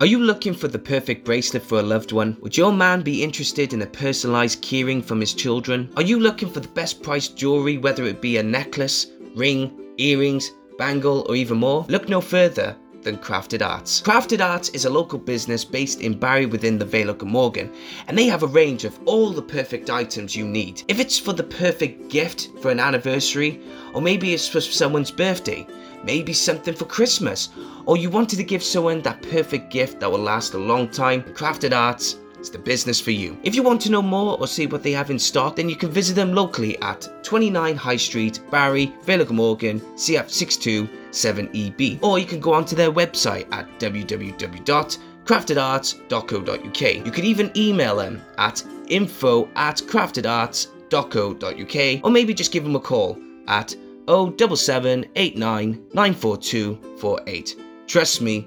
Are you looking for the perfect bracelet for a loved one? Would your man be interested in a personalized keyring from his children? Are you looking for the best priced jewelry, whether it be a necklace, ring, earrings, bangle, or even more? Look no further than Crafted Arts. Crafted Arts is a local business based in Barry within the Vale of Glamorgan, and they have a range of all the perfect items you need. If it's for the perfect gift for an anniversary, or maybe it's for someone's birthday, maybe something for Christmas, or you wanted to give someone that perfect gift that will last a long time, Crafted Arts is the business for you. If you want to know more or see what they have in stock, then you can visit them locally at 29 High Street, Barry, Vale of Glamorgan, CF627EB, or you can go onto their website at www.craftedarts.co.uk. You can even email them at info at craftedarts.co.uk, or maybe just give them a call at 07789 94248. Trust me,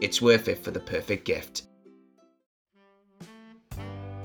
it's worth it for the perfect gift.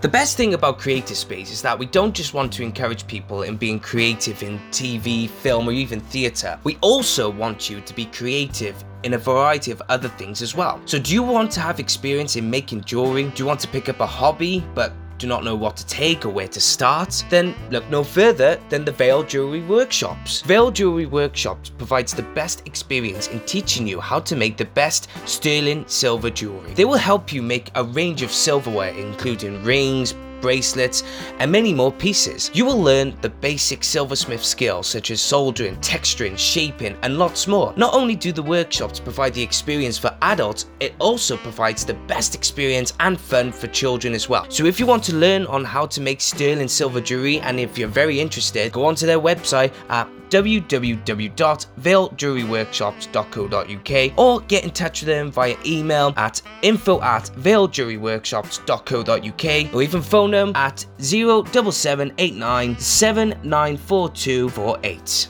The best thing about Creative Space is that we don't just want to encourage people in being creative in TV, film, or even theatre. We also want you to be creative in a variety of other things as well. So, do you want to have experience in making jewelry? Do you want to pick up a hobby but do not know what to take or where to start, then look no further than the Veil Jewelry Workshops. Veil Jewelry Workshops provides the best experience in teaching you how to make the best sterling silver jewelry. They will help you make a range of silverware including rings, bracelets, and many more pieces. You will learn the basic silversmith skills such as soldering, texturing, shaping, and lots more. Not only do the workshops provide the experience for adults, it also provides the best experience and fun for children as well. So if you want to learn on how to make sterling silver jewelry, and if you're very interested, go onto their website at www.veiljewelryworkshops.co.uk or get in touch with them via email at info at veiljewelryworkshops.co.uk or even phone them at 07789 794248.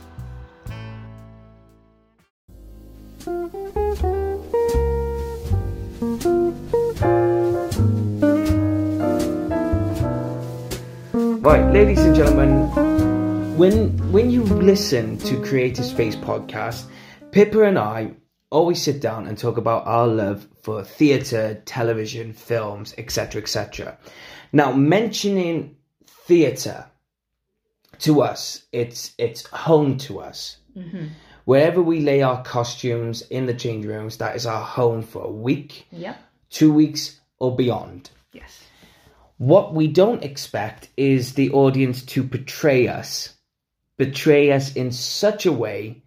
Right, ladies and gentlemen, when when you listen to Creative Space podcast, Pippa and I always sit down and talk about our love for theatre, television, films, etc., etc. Now, mentioning theatre to us, it's it's home to us. Mm-hmm. Wherever we lay our costumes in the change rooms, that is our home for a week, Yep. two weeks, or beyond. Yes. What we don't expect is the audience to portray us, betray us in such a way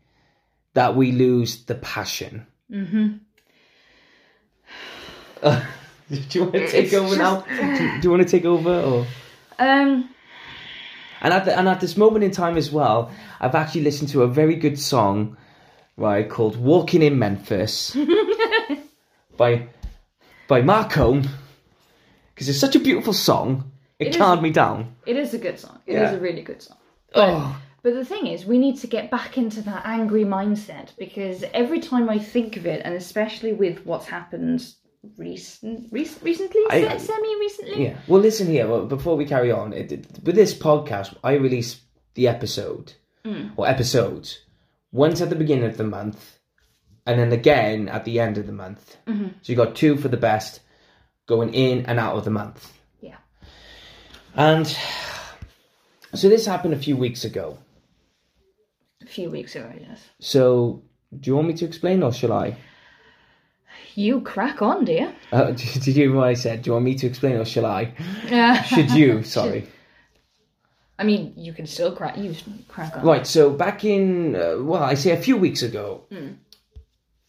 that we lose the passion. Mm-hmm. do you want to take It's over now? Do, do you want to take over, or Um. and at the, and at this moment in time as well, I've actually listened to a very good song, right, called "Walking in Memphis" by by Marc Cohn, because it's such a beautiful song. It, It is. calmed me down. It is a good song. It is Yeah. a really good song. But, Oh. But the thing is, we need to get back into that angry mindset because every time I think of it, and especially with what's happened recent, rec- recently, I- semi-recently, Yeah. Well, listen here. Well, before we carry on, it, it- with this podcast, I release the episode mm. or episodes once at the beginning of the month, and then again at the end of the month. Mm-hmm. So you got two for the best going in and out of the month. yeah. And so this happened a few weeks ago. Few weeks ago, yes. So do you want me to explain or shall I? You crack on, dear. Uh, did you hear what I said? Do you want me to explain or shall I? Yeah. Should you? Sorry. I mean, you can still crack. You crack on. Right, so back in uh, well, I say a few weeks ago,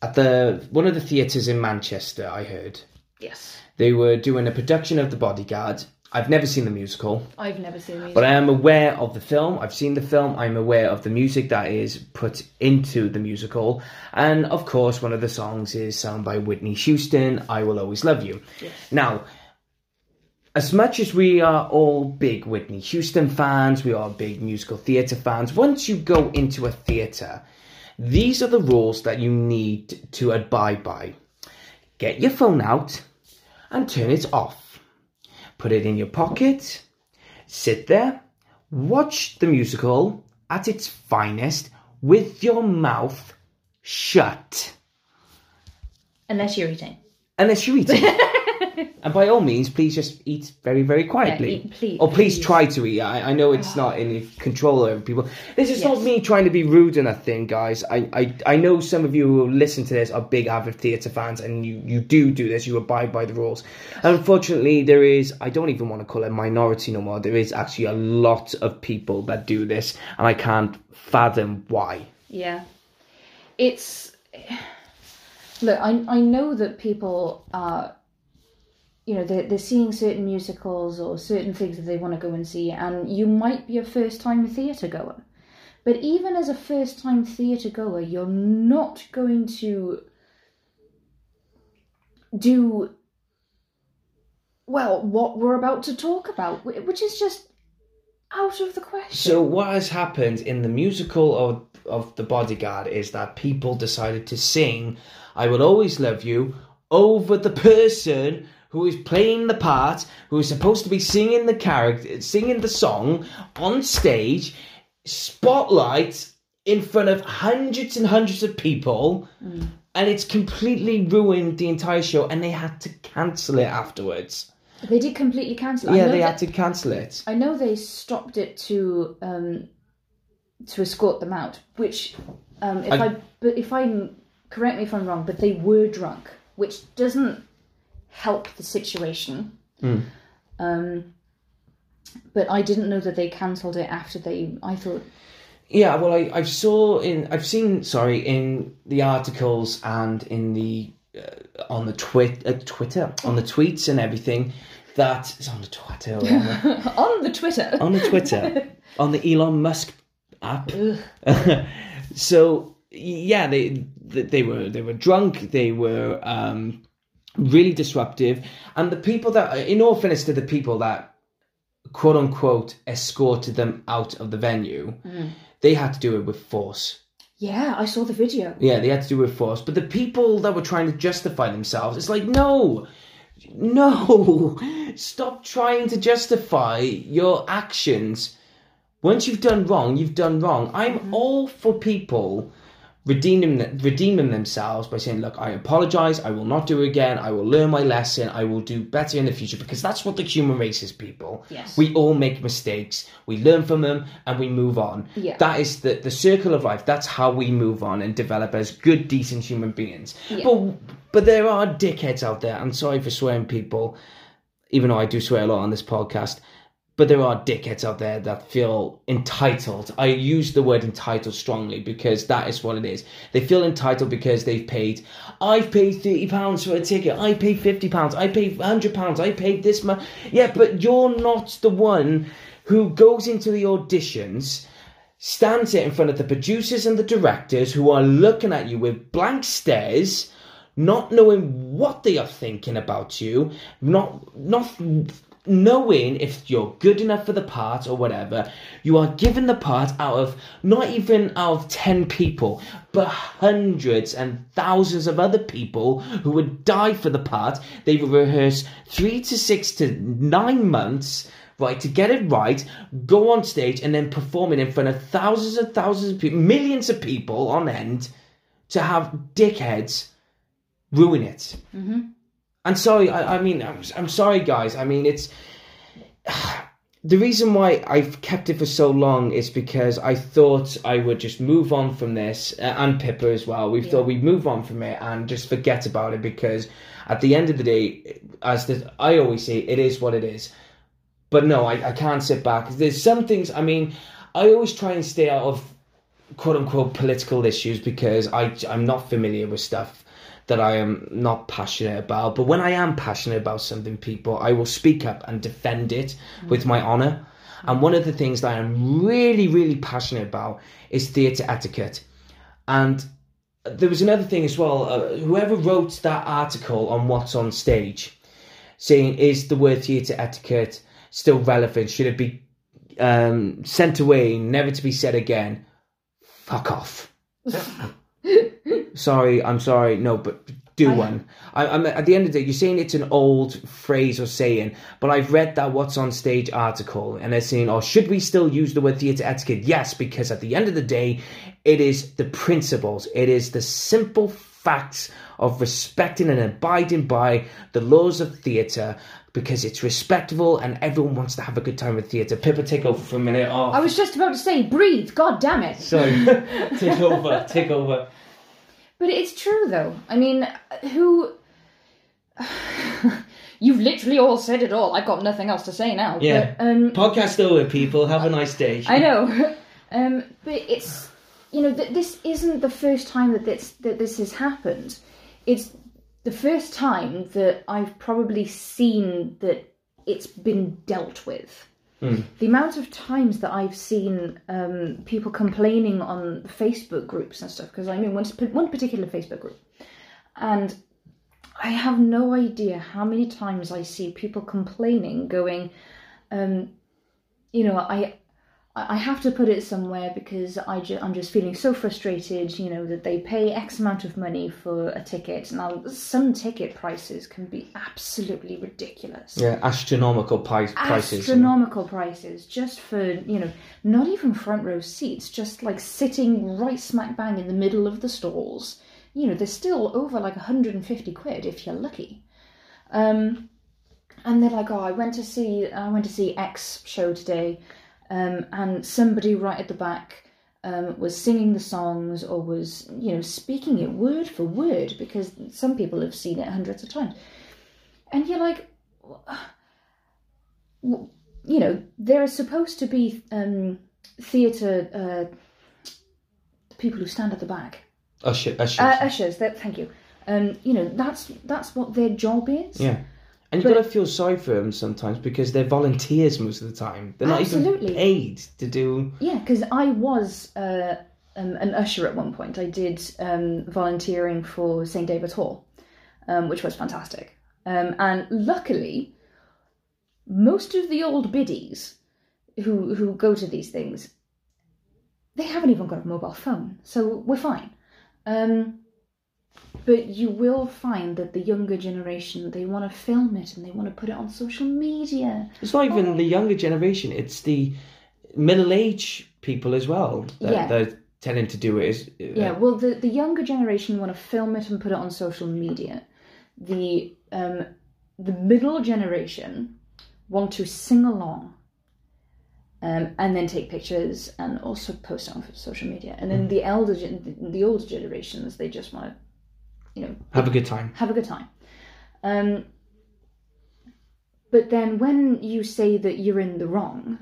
at the one of the theatres in Manchester, I heard Yes. they were doing a production of The Bodyguard. I've never seen the musical, I've never seen these. but I am aware of the film. I've seen the film. I'm aware of the music that is put into the musical, and of course, one of the songs is sung by Whitney Houston. I will always love you. Now, as much as we are all big Whitney Houston fans, we are big musical theatre fans, once you go into a theatre, these are the rules that you need to abide by. Get your phone out and turn it off. Put it in your pocket, sit there, watch the musical at its finest with your mouth shut. Unless you're eating. unless you're eating. and by all means, please just eat very, very quietly. eat, please- or please, please. try to eat. I, I know it's ah. not in control over people. This is not me trying to be rude or nothing, guys. I, I, I know some of you who listen to this are big avid theatre fans, and you, you do do this. You abide by the rules. Unfortunately, there is. I don't even want to call it a minority no more. There is actually a lot of people that do this, and I can't fathom why. Yeah. It's look, I I know that people are you know, they're, they're seeing certain musicals or certain things that they want to go and see, and you might be a first time theatre goer. But even as a first time theatre goer, you're not going to do well what we're about to talk about, which is just out of the question. So what has happened in the musical of of The Bodyguard is that people decided to sing "I Will Always Love You" over the person who is playing the part, who is supposed to be singing the character, singing the song on stage, spotlight in front of hundreds and hundreds of people. And it's completely ruined the entire show, and they had to cancel it afterwards. They did completely cancel. it. Yeah, they had to cancel it. I know they stopped it to um, to escort them out. Which, um, if I, I- but if I'm correct me if I'm wrong, but they were drunk, which doesn't help the situation. Hmm. Um, but I didn't know that they cancelled it after they. I thought, Yeah, well, I I saw in I've seen sorry in the articles and in the uh, on the twit uh, Twitter on the tweets and everything that it's on the Twitter on the, on the Twitter. on the Twitter on the Elon Musk app. so yeah, they they were they were drunk. They were um, really disruptive, and the people that, in all fairness to the people that quote unquote escorted them out of the venue, mm. they had to do it with force. yeah, I saw the video. Yeah, they had to do it with force. But the people that were trying to justify themselves, it's like, no, no, stop trying to justify your actions. Once you've done wrong, you've done wrong. I'm mm-hmm. all for people redeeming redeeming themselves by saying, "Look, I apologize. I will not do it again. I will learn my lesson. I will do better in the future." Because that's what the human race is, people. Yes. We all make mistakes. We learn from them and we move on. Yeah. That is the the circle of life. That's how we move on and develop as good, decent human beings. Yeah. But but there are dickheads out there. I'm sorry for swearing, people. Even though I do swear a lot on this podcast. But there are dickheads out there that feel entitled. I use the word entitled strongly because that is what it is. They feel entitled because they've paid. I've paid thirty pounds for a ticket. I paid fifty pounds. I paid hundred pounds. I paid this much. Yeah, but you're not the one who goes into the auditions, stands there in front of the producers and the directors who are looking at you with blank stares, not knowing what they are thinking about you, not not knowing if you're good enough for the part or whatever. You are given the part out of not even out of 10 people, but hundreds and thousands of other people who would die for the part. They would rehearse three to six to nine months right, to get it right, go on stage and then perform it in front of thousands and thousands of people, millions of people on end, to have dickheads ruin it. Mm-hmm. And sorry, I, I mean, I'm, I'm sorry, guys. I mean, it's the reason why I've kept it for so long is because I thought I would just move on from this, uh, and Pippa as well. We thought we'd move on from it and just forget about it because at the end of the day, as the, I always say, it is what it is. But no, I, I can't sit back. There's some things. I mean, I always try and stay out of quote unquote political issues because I I'm not familiar with stuff that I am not passionate about. But when I am passionate about something, people, I will speak up and defend it with my honor. And one of the things that I'm really, really passionate about is theatre etiquette. And there was another thing as well. Uh, whoever wrote that article on what's on stage, saying is the word theatre etiquette still relevant? Should it be um, sent away, never to be said again? Fuck off. sorry, I'm sorry. No, but do I- one. I, I'm at the end of the day. You're saying it's an old phrase or saying, but I've read that what's on stage article, and they're saying, "Oh, should we still use the word theatre etiquette?" Yes, because at the end of the day, it is the principles. It is the simple facts of respecting and abiding by the laws of theatre because it's respectable and everyone wants to have a good time with theatre. Pippa, take over for a minute. Oh, I was just about to say, breathe. God damn it. sorry. take over. Take over. But it's true, though. I mean, who? You've literally all said it all. I've got nothing else to say now. Yeah. But, um, Podcast over, people. Have a nice day. I know. Um, but it's you know th- this isn't the first time that this that this has happened. It's the first time that I've probably seen that it's been dealt with. The amount of times that I've seen um, people complaining on Facebook groups and stuff, because I'm in one, one particular Facebook group, and I have no idea how many times I see people complaining, going, um, you know, I I have to put it somewhere because I ju- I'm just feeling so frustrated, you know, that they pay X amount of money for a ticket. Now, some ticket prices can be absolutely ridiculous. Yeah, astronomical price, prices. Astronomical prices just for, you know, not even front row seats, just like sitting right smack bang in the middle of the stalls. You know, they're still over like 150 quid if you're lucky. Um, and they're like, oh, I went to see, I went to see X show today, um, and somebody right at the back um, was singing the songs or was, you know, speaking it word for word because some people have seen it hundreds of times, and you're like, w- you know, there are supposed to be um, theatre uh, people who stand at the back, Usher, ushers. uh, ushers. Thank you. Um, you know, that's that's what their job is. yeah. And you've got to feel sorry for them sometimes because they're volunteers most of the time. They're not Absolutely. even paid to do. Yeah, because I was uh, um, an usher at one point. I did um, volunteering for St David's Hall, um, which was fantastic. Um, and luckily, most of the old biddies who who go to these things, they haven't even got a mobile phone, so we're fine. Um, but you will find that the younger generation they want to film it and they want to put it on social media. It's not even the younger generation, it's the middle aged people as well that Yeah. they're tending to do it. Is, uh, Yeah, well, the, the younger generation want to film it and put it on social media. The um, the middle generation want to sing along, um, and then take pictures and also post it on social media. And then the elder, the older generations, they just want to, you know, Have a good time. have a good time. Um, but then when you say that you're in the wrong,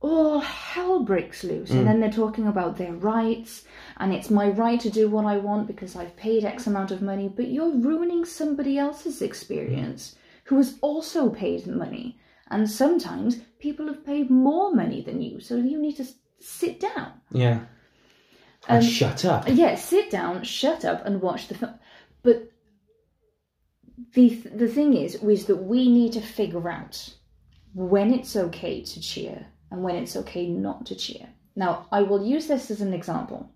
all hell breaks loose. And then they're talking about their rights, and it's my right to do what I want because I've paid X amount of money, but you're ruining somebody else's experience who has also paid money. And sometimes people have paid more money than you, so you need to sit down. Yeah. And shut up. Yeah, sit down, shut up, and watch the film. But the the thing is, is that we need to figure out when it's okay to cheer and when it's okay not to cheer. Now, I will use this as an example.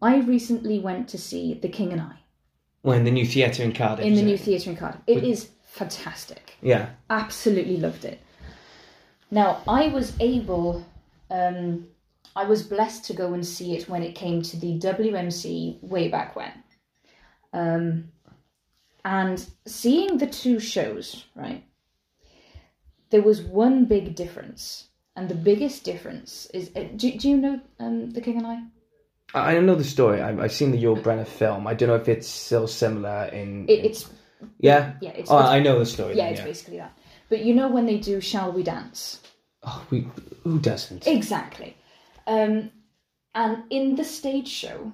I recently went to see The King and I Well, in the new theatre in Cardiff. in the new theatre in Cardiff. It is fantastic. Yeah. absolutely loved it. Now, I was able, um, I was blessed to go and see it when it came to the WMC way back when. Um, and seeing the two shows, right, there was one big difference. And the biggest difference is uh, do, do you know um, The King and I? I know the story. I've, I've seen the Yul Brynner film. I don't know if it's still similar in. It, it's yeah. yeah, it's, Oh, I know the story. yeah, then, it's basically that. But you know when they do "Shall We Dance"? Oh, we, who doesn't? Exactly. Um, and in the stage show,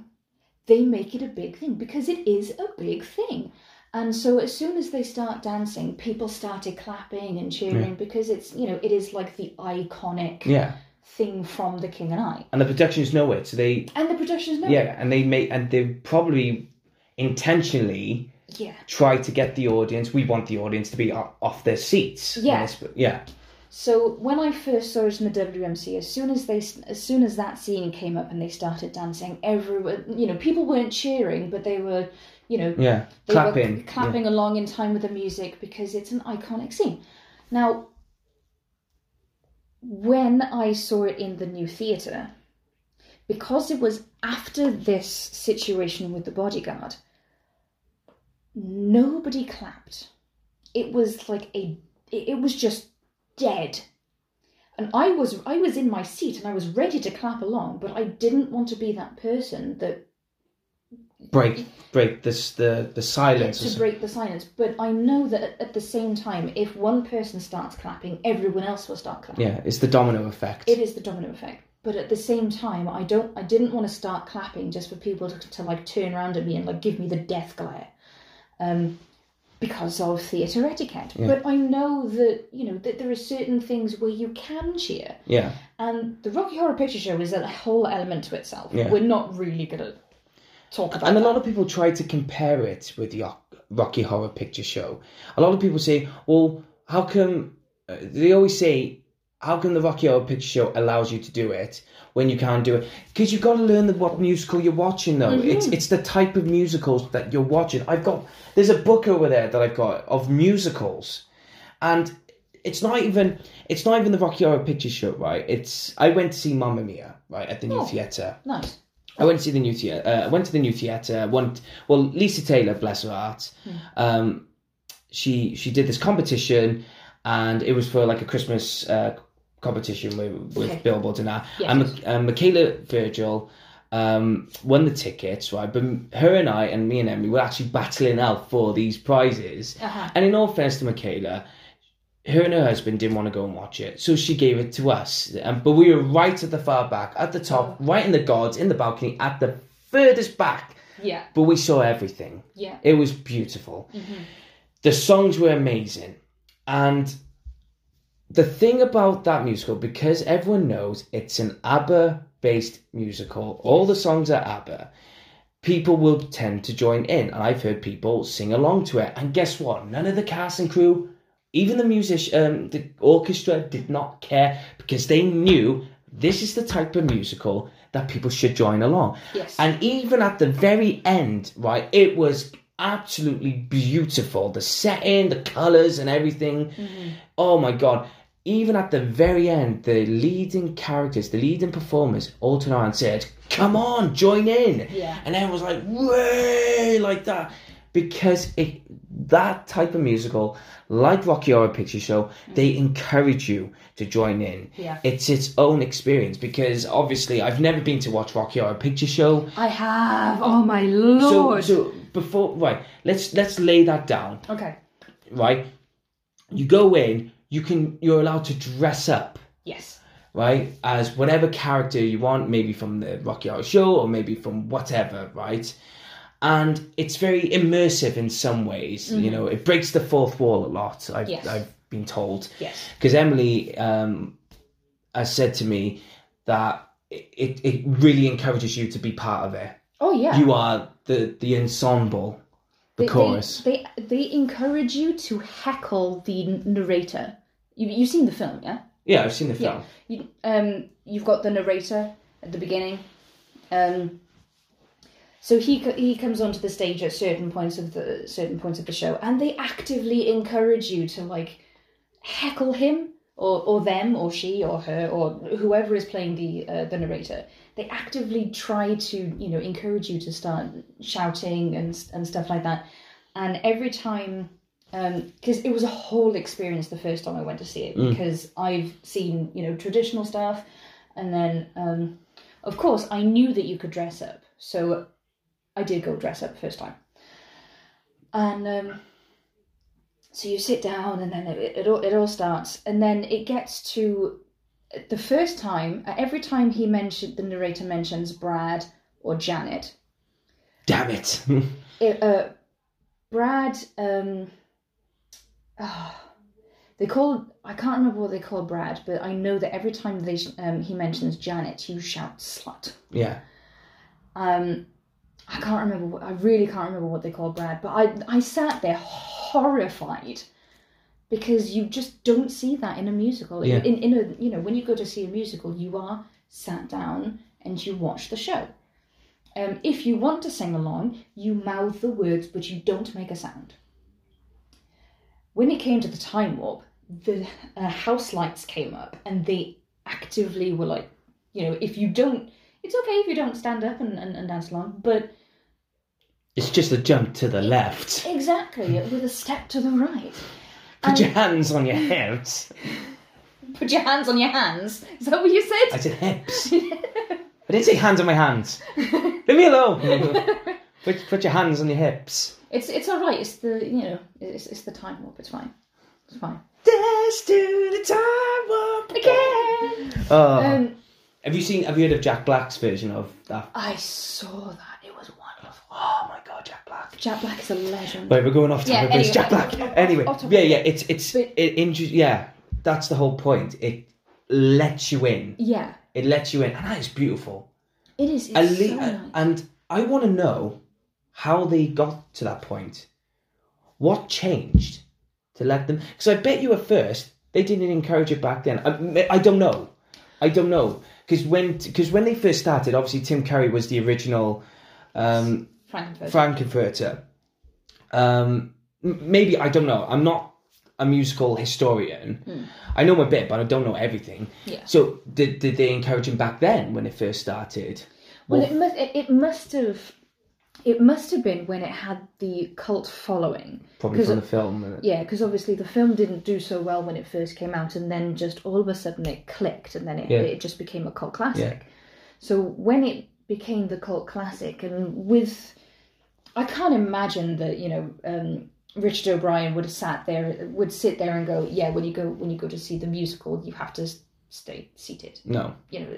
they make it a big thing because it is a big thing. And so as soon as they start dancing, people started clapping and cheering because it's, you know, it is like the iconic yeah. thing from The King and I. And the productions know it, so they And the productions know. yeah, and they make and they probably intentionally Yeah. try to get the audience. We want the audience to be off their seats. Yeah. yeah. So when I first saw it in the WMC, as soon as they, as soon as that scene came up and they started dancing, everyone, you know, people weren't cheering, but they were, you know, Yeah. Clapping. clapping along in time with the music because it's an iconic scene. Now, when I saw it in the new theatre, because it was after this situation with the bodyguard, nobody clapped. It was like a, it was just dead. And I was I was in my seat and I was ready to clap along, but I didn't want to be that person that break break this the the silence. to break the silence. But I know that at- at the same time, if one person starts clapping, everyone else will start clapping. Yeah, it's the domino effect. It is the domino effect. But at the same time, I don't. I didn't want to start clapping just for people to, to like turn around at me and like give me the death glare, um, because of theatre etiquette. Yeah. But I know that you know that there are certain things where you can cheer, Yeah, and the Rocky Horror Picture Show is a whole element to itself. Yeah. We're not really gonna talk about. and a that. lot of people try to compare it with the Rocky Horror Picture Show. A lot of people say, "Well, how come?" Uh, they always say, "How can the Rocky Horror Picture Show allows you to do it when you can't do it?" Because you've got to learn the, what musical you're watching. Though it's it's the type of musicals that you're watching. I've got there's a book over there that I've got of musicals, and it's not even it's not even the Rocky Horror Picture Show, right? It's I went to see Mamma Mia right at the new Oh. theatre. nice. I went to see the new theatre. Uh, I went to the new theatre. Went well. Lisa Taylor, bless her heart, um, she she did this competition, and it was for like a Christmas uh, competition with with Okay. billboards and that. Yes. And Mic- uh, Michaela Virgil um, won the tickets, right? But her and I and me and Emily were actually battling out for these prizes. Uh-huh. And in all fairness to Michaela, her and her husband didn't want to go and watch it, so she gave it to us. Um, but we were right at the far back, at the top, right in the gods, in the balcony, at the furthest back. Yeah. But we saw everything. Yeah. It was beautiful. The songs were amazing. And the thing about that musical, because everyone knows it's an ABBA based musical, all the songs are ABBA, people will tend to join in. And I've heard people sing along to it. And guess what? None of the cast and crew, even the music, um, the orchestra, did not care because they knew this is the type of musical that people should join along. Yes. And even at the very end, right, it was absolutely beautiful. The setting, the colours, and everything. Oh my god. Even at the very end, the leading characters, the leading performers, all turned around and said, Come on, join in. Yeah. And everyone was like, Way like that. Because it that type of musical, like Rocky Horror Picture Show, they mm-hmm. encourage you to join in. Yeah. It's its own experience because obviously I've never been to watch Rocky Horror Picture Show. I have. Oh my lord. So, so before right, let's let's lay that down. okay. Right, you go in, you can you're allowed to dress up, Yes. right, as whatever character you want, maybe from the Rocky Horror Show or maybe from whatever, right. And it's very immersive in some ways. You know, it breaks the fourth wall a lot. I've Yes. I've been told Yes. because Emily um, has said to me that it, it really encourages you to be part of it. Oh yeah. You are the the ensemble, the they, chorus. They, they they encourage you to heckle the narrator. You you've seen the film, yeah? yeah, I've seen the film. You, um, you've got the narrator at the beginning. Um, so he he comes onto the stage at certain points of the certain points of the show, and they actively encourage you to like heckle him or or them or she or her or whoever is playing the uh, the narrator. They actively try to you know encourage you to start shouting and and stuff like that. And every time because it was a whole experience the first time I went to see it because I've seen you know traditional stuff, and then um, of course I knew that you could dress up, so I did go dress up the first time, and um, so you sit down and then it, it all it all starts, and then it gets to the first time. Every time he mentioned the narrator mentions Brad or Janet, Damn it! it, uh, Brad, um, ah, they call I can't remember what they call Brad, but I know that every time they um, he mentions Janet, you shout slut. yeah, Um, I can't remember. What, I really can't remember what they call Brad, but I I sat there horrified because you just don't see that in a musical. Yeah. In in a you know when you go to see a musical, you are sat down and you watch the show. Um, if you want to sing along, you mouth the words, but you don't make a sound. When it came to the time warp, the uh, house lights came up, and they actively were like, you know, if you don't, it's okay if you don't stand up and, and, and dance along, but It's just a jump to the left. Exactly, with a step to the right. Put And- your hands on your hips. Put your hands on your hands. Is that what you said? I said? said hips. I didn't say hands on my hands. Leave me alone. put, put your hands on your hips. It's it's all right. It's the you know it's it's the time warp. It's fine. It's fine. Dance to the time warp Again. Oh. Um, have you seen? Have you heard of Jack Black's version of that? I saw that. It was wonderful. Oh my god, Jack Black. Jack Black is a legend. Wait, we're going off Yeah, topic, but it's Jack Black. off- off- Anyway, off yeah, yeah, it's it's But- it, inju- yeah. That's the whole point. It lets you in. Yeah, It lets you in, and that is beautiful. it is. It's At so nice. and I want to know how they got to that point. What changed to let them? Because I bet you at first they didn't encourage it back then. I, I don't know. I don't know because when because when they first started, obviously Tim Curry was the original um, Frankfurt. Frank-N-Furter. Um, maybe I don't know. I'm not a musical historian. I know a bit, but I don't know everything. Yeah. So did did they encourage him back then when it first started? Well, it must it, it must have it must have been when it had the cult following. Probably from the film. Yeah, because obviously the film didn't do so well when it first came out, and then just all of a sudden it clicked, and then it, Yeah. it just became a cult classic. So when it became the cult classic, and with, I can't imagine that you know um, Richard O'Brien would have sat there, would sit there and go, yeah, when you go when you go to see the musical, you have to stay seated. No. You know,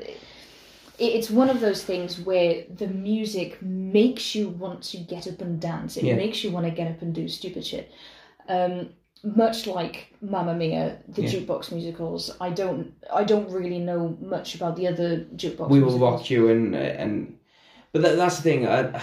it's one of those things where the music makes you want to get up and dance. It Yeah. makes you want to get up and do stupid shit. Um, much like Mamma Mia, the Yeah. jukebox musicals. I don't, I don't really know much about the other jukebox. we will musicals. rock you and and but that, that's the thing I,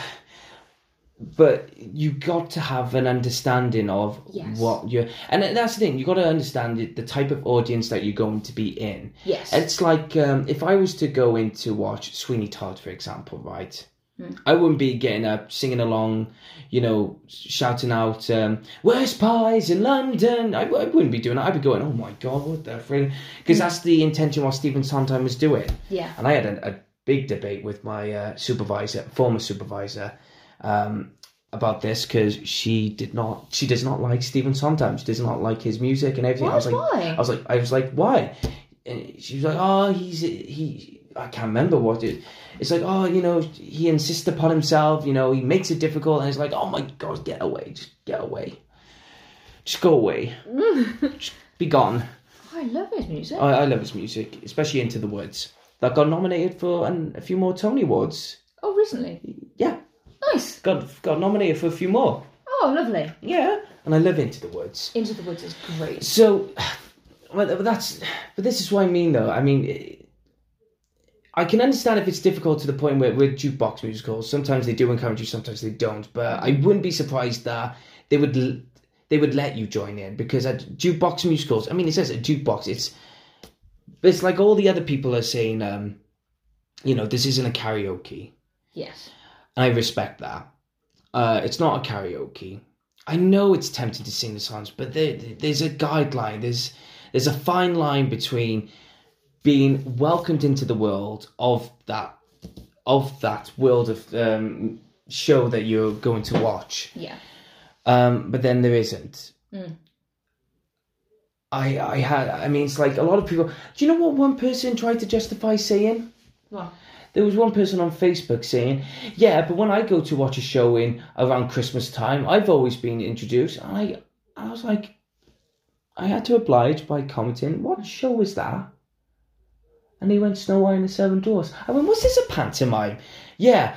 but you got to have an understanding of Yes. what you're and that's the thing you got to understand the, the type of audience that you're going to be in Yes. it's like um, if i was to go in to watch sweeney todd for example right Hmm. I wouldn't be getting up, singing along, you know, shouting out, um, "Worst pies in London." I, I wouldn't be doing that. I'd be going, "Oh my god, what the frig?" Because that's the intention what Stephen Sondheim was doing. yeah. And I had a, a big debate with my uh, supervisor, former supervisor, um, about this because she did not, she does not like Stephen Sondheim. She does not like his music and everything. I was like, Why? I was like, I was like, why? And she was like, oh, he's he. I can't remember what it. It's like, oh, you know, he insists upon himself. You know, he makes it difficult, and it's like, oh my god, get away, just get away, just go away, just be gone. I love his music. I, I love his music, especially Into the Woods. That got nominated for an, a few more Tony Awards. oh, recently. Yeah, Nice. got got nominated for a few more. Oh, lovely. Yeah, and I love Into the Woods. Into the Woods is great. So, well, but that's but this is what I mean though. I mean, I can understand if it's difficult to the point where with jukebox musicals, sometimes they do encourage you, sometimes they don't. But I wouldn't be surprised that they would l- they would let you join in because at jukebox musicals, I mean, it says a jukebox. It's it's like all the other people are saying, um, you know, this isn't a karaoke. Yes. And I respect that. Uh, it's not a karaoke. I know it's tempting to sing the songs, but there, there's a guideline. There's there's a fine line between being welcomed into the world of that of that world of um, show that you're going to watch, Yeah. um, but then there isn't. Mm. I I had I mean it's like a lot of people. Do you know what one person tried to justify saying? Well, There was one person on Facebook saying, "Yeah, but when I go to watch a show in around Christmas time, I've always been introduced." And I, I was like, I had to oblige by commenting, "What show is that?" And he went, "Snow White and the Seven Dwarfs." I went, "Was this a pantomime?" Yeah,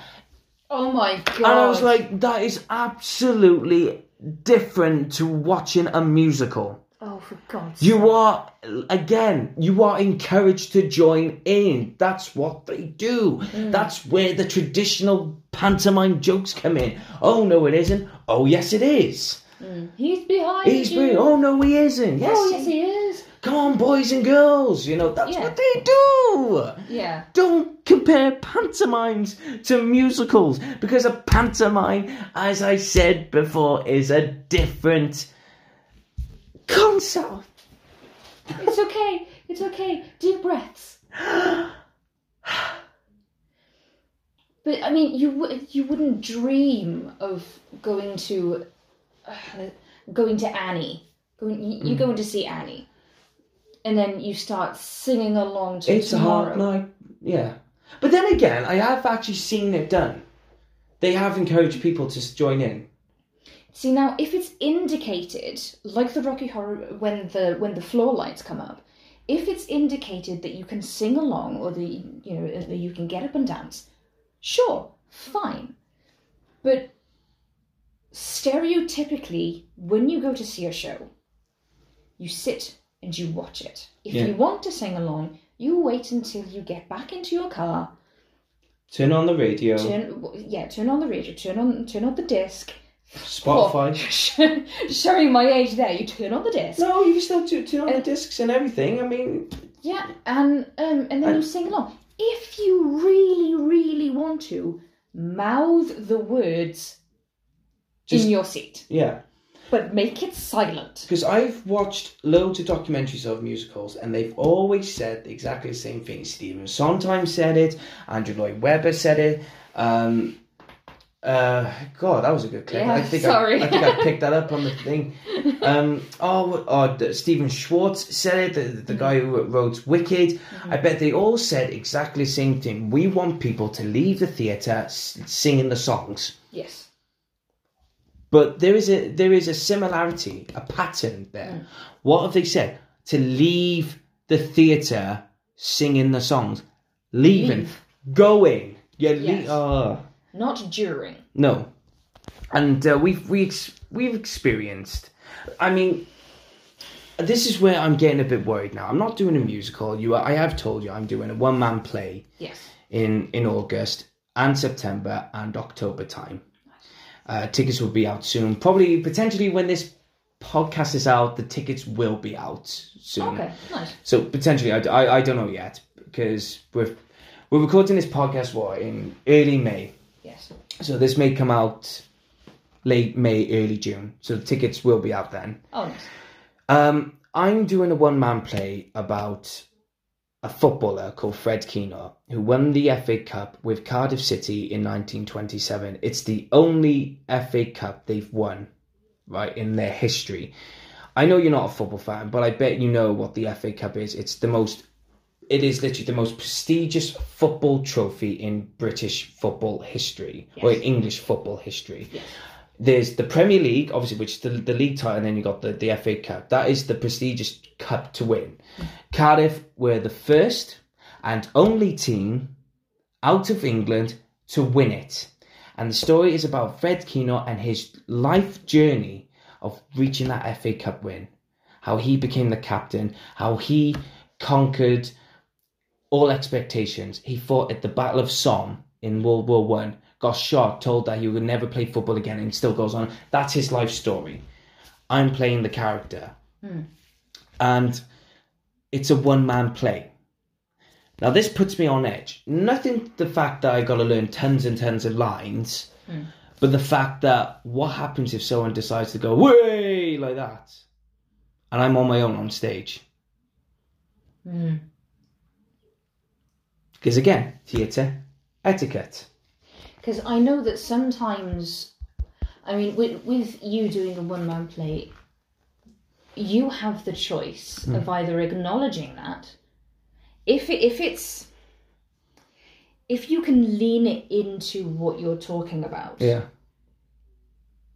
oh my god. and I was like, "That is absolutely different to watching a musical." Oh, for God's You are again, you are encouraged to join in. That's what they do. Mm. That's where the traditional pantomime jokes come in. Oh no, it isn't. Oh yes, it is. Mm. He's behind He's you. brilliant. Oh no, he isn't. Oh, yes, oh, yes, he is. come on, boys and girls. You know that's Yeah. what they do. Yeah. Don't compare pantomimes to musicals because a pantomime, as I said before, is a different concept. It's okay. It's okay. Deep breaths. But I mean, you would you wouldn't dream of going to uh, going to Annie. Going, you, Mm. you go to see Annie, and then you start singing along to It's a tomorrow. hard night. Yeah. But then again, I have actually seen it done. They have encouraged people to s- join in. See now, if it's indicated, like the Rocky Horror, when the when the floor lights come up, if it's indicated that you can sing along or the you know that you can get up and dance, sure, fine. But stereotypically, when you go to see a show, you sit and you watch it. If Yeah. you want to sing along, you wait until you get back into your car, Turn on the radio, turn yeah, turn on the radio, turn on turn on the disc. Spotify. Showing my age there, you turn on the disc. No, you can still tu- turn on the Uh, discs and everything. I mean, Yeah, and um, and then I- you sing along. If you really, really want to, mouth the words Just- in your seat, yeah. but make it silent. Because I've watched loads of documentaries of musicals, and they've always said exactly the same thing. Stephen Sondheim said it. Andrew Lloyd Webber said it. Um, uh, God, that was a good clip. Yeah, I think sorry. I, I think I picked that up on the thing. Um, oh, oh the- Stephen Schwartz said it. The, Mm-hmm. guy who wrote Wicked. I bet they all said exactly the same thing. We want people to leave the theatre singing the songs. Yes. But there is a there is a similarity, a pattern there. Mm. What have they said? To leave the theatre singing the songs, leaving, Leave. going. Yeah, Yes. le- oh, Not during. no. And uh, we've we ex- we've experienced. I mean, this is where I'm getting a bit worried now. I'm not doing a musical. You, I have told you, I'm doing a one man play Yes. in in August and September and October time. Uh, tickets will be out soon. Probably, potentially, when this podcast is out, the tickets will be out soon. Okay. Nice. So potentially, I, I, I don't know yet because we're we're recording this podcast what in early May. Yes. So this may come out late May, early June. So the tickets will be out then. Oh, nice. Um, I'm doing a one man play about a footballer called Fred Keenor who won the FA Cup with Cardiff City in 1927. It's the only FA Cup they've won, right, in their history. I know you're not a football fan, but I bet you know what the FA Cup is. It's the most, it is literally the most prestigious football trophy in British football history or English football history Yes. there's the Premier League, obviously, which is the, the league title, and then you got the, the FA Cup. That is the prestigious cup to win. Cardiff were the first and only team out of England to win it. And the story is about Fred Keenor and his life journey of reaching that FA Cup win. How he became the captain, how he conquered all expectations. He fought at the Battle of Somme in World War One, got shot, told that he would never play football again, and he still goes on. That's his life story. I'm playing the character, and it's a one man play. Now this puts me on edge. Nothing the fact that I got to learn tons and tons of lines, but the fact that what happens if someone decides to go way like that, and I'm on my own on stage. Mm. Because again, theatre etiquette. Because I know that sometimes, I mean, with, with you doing a one man play, you have the choice Hmm. of either acknowledging that, if it, if it's, if you can lean it into what you're talking about, Yeah.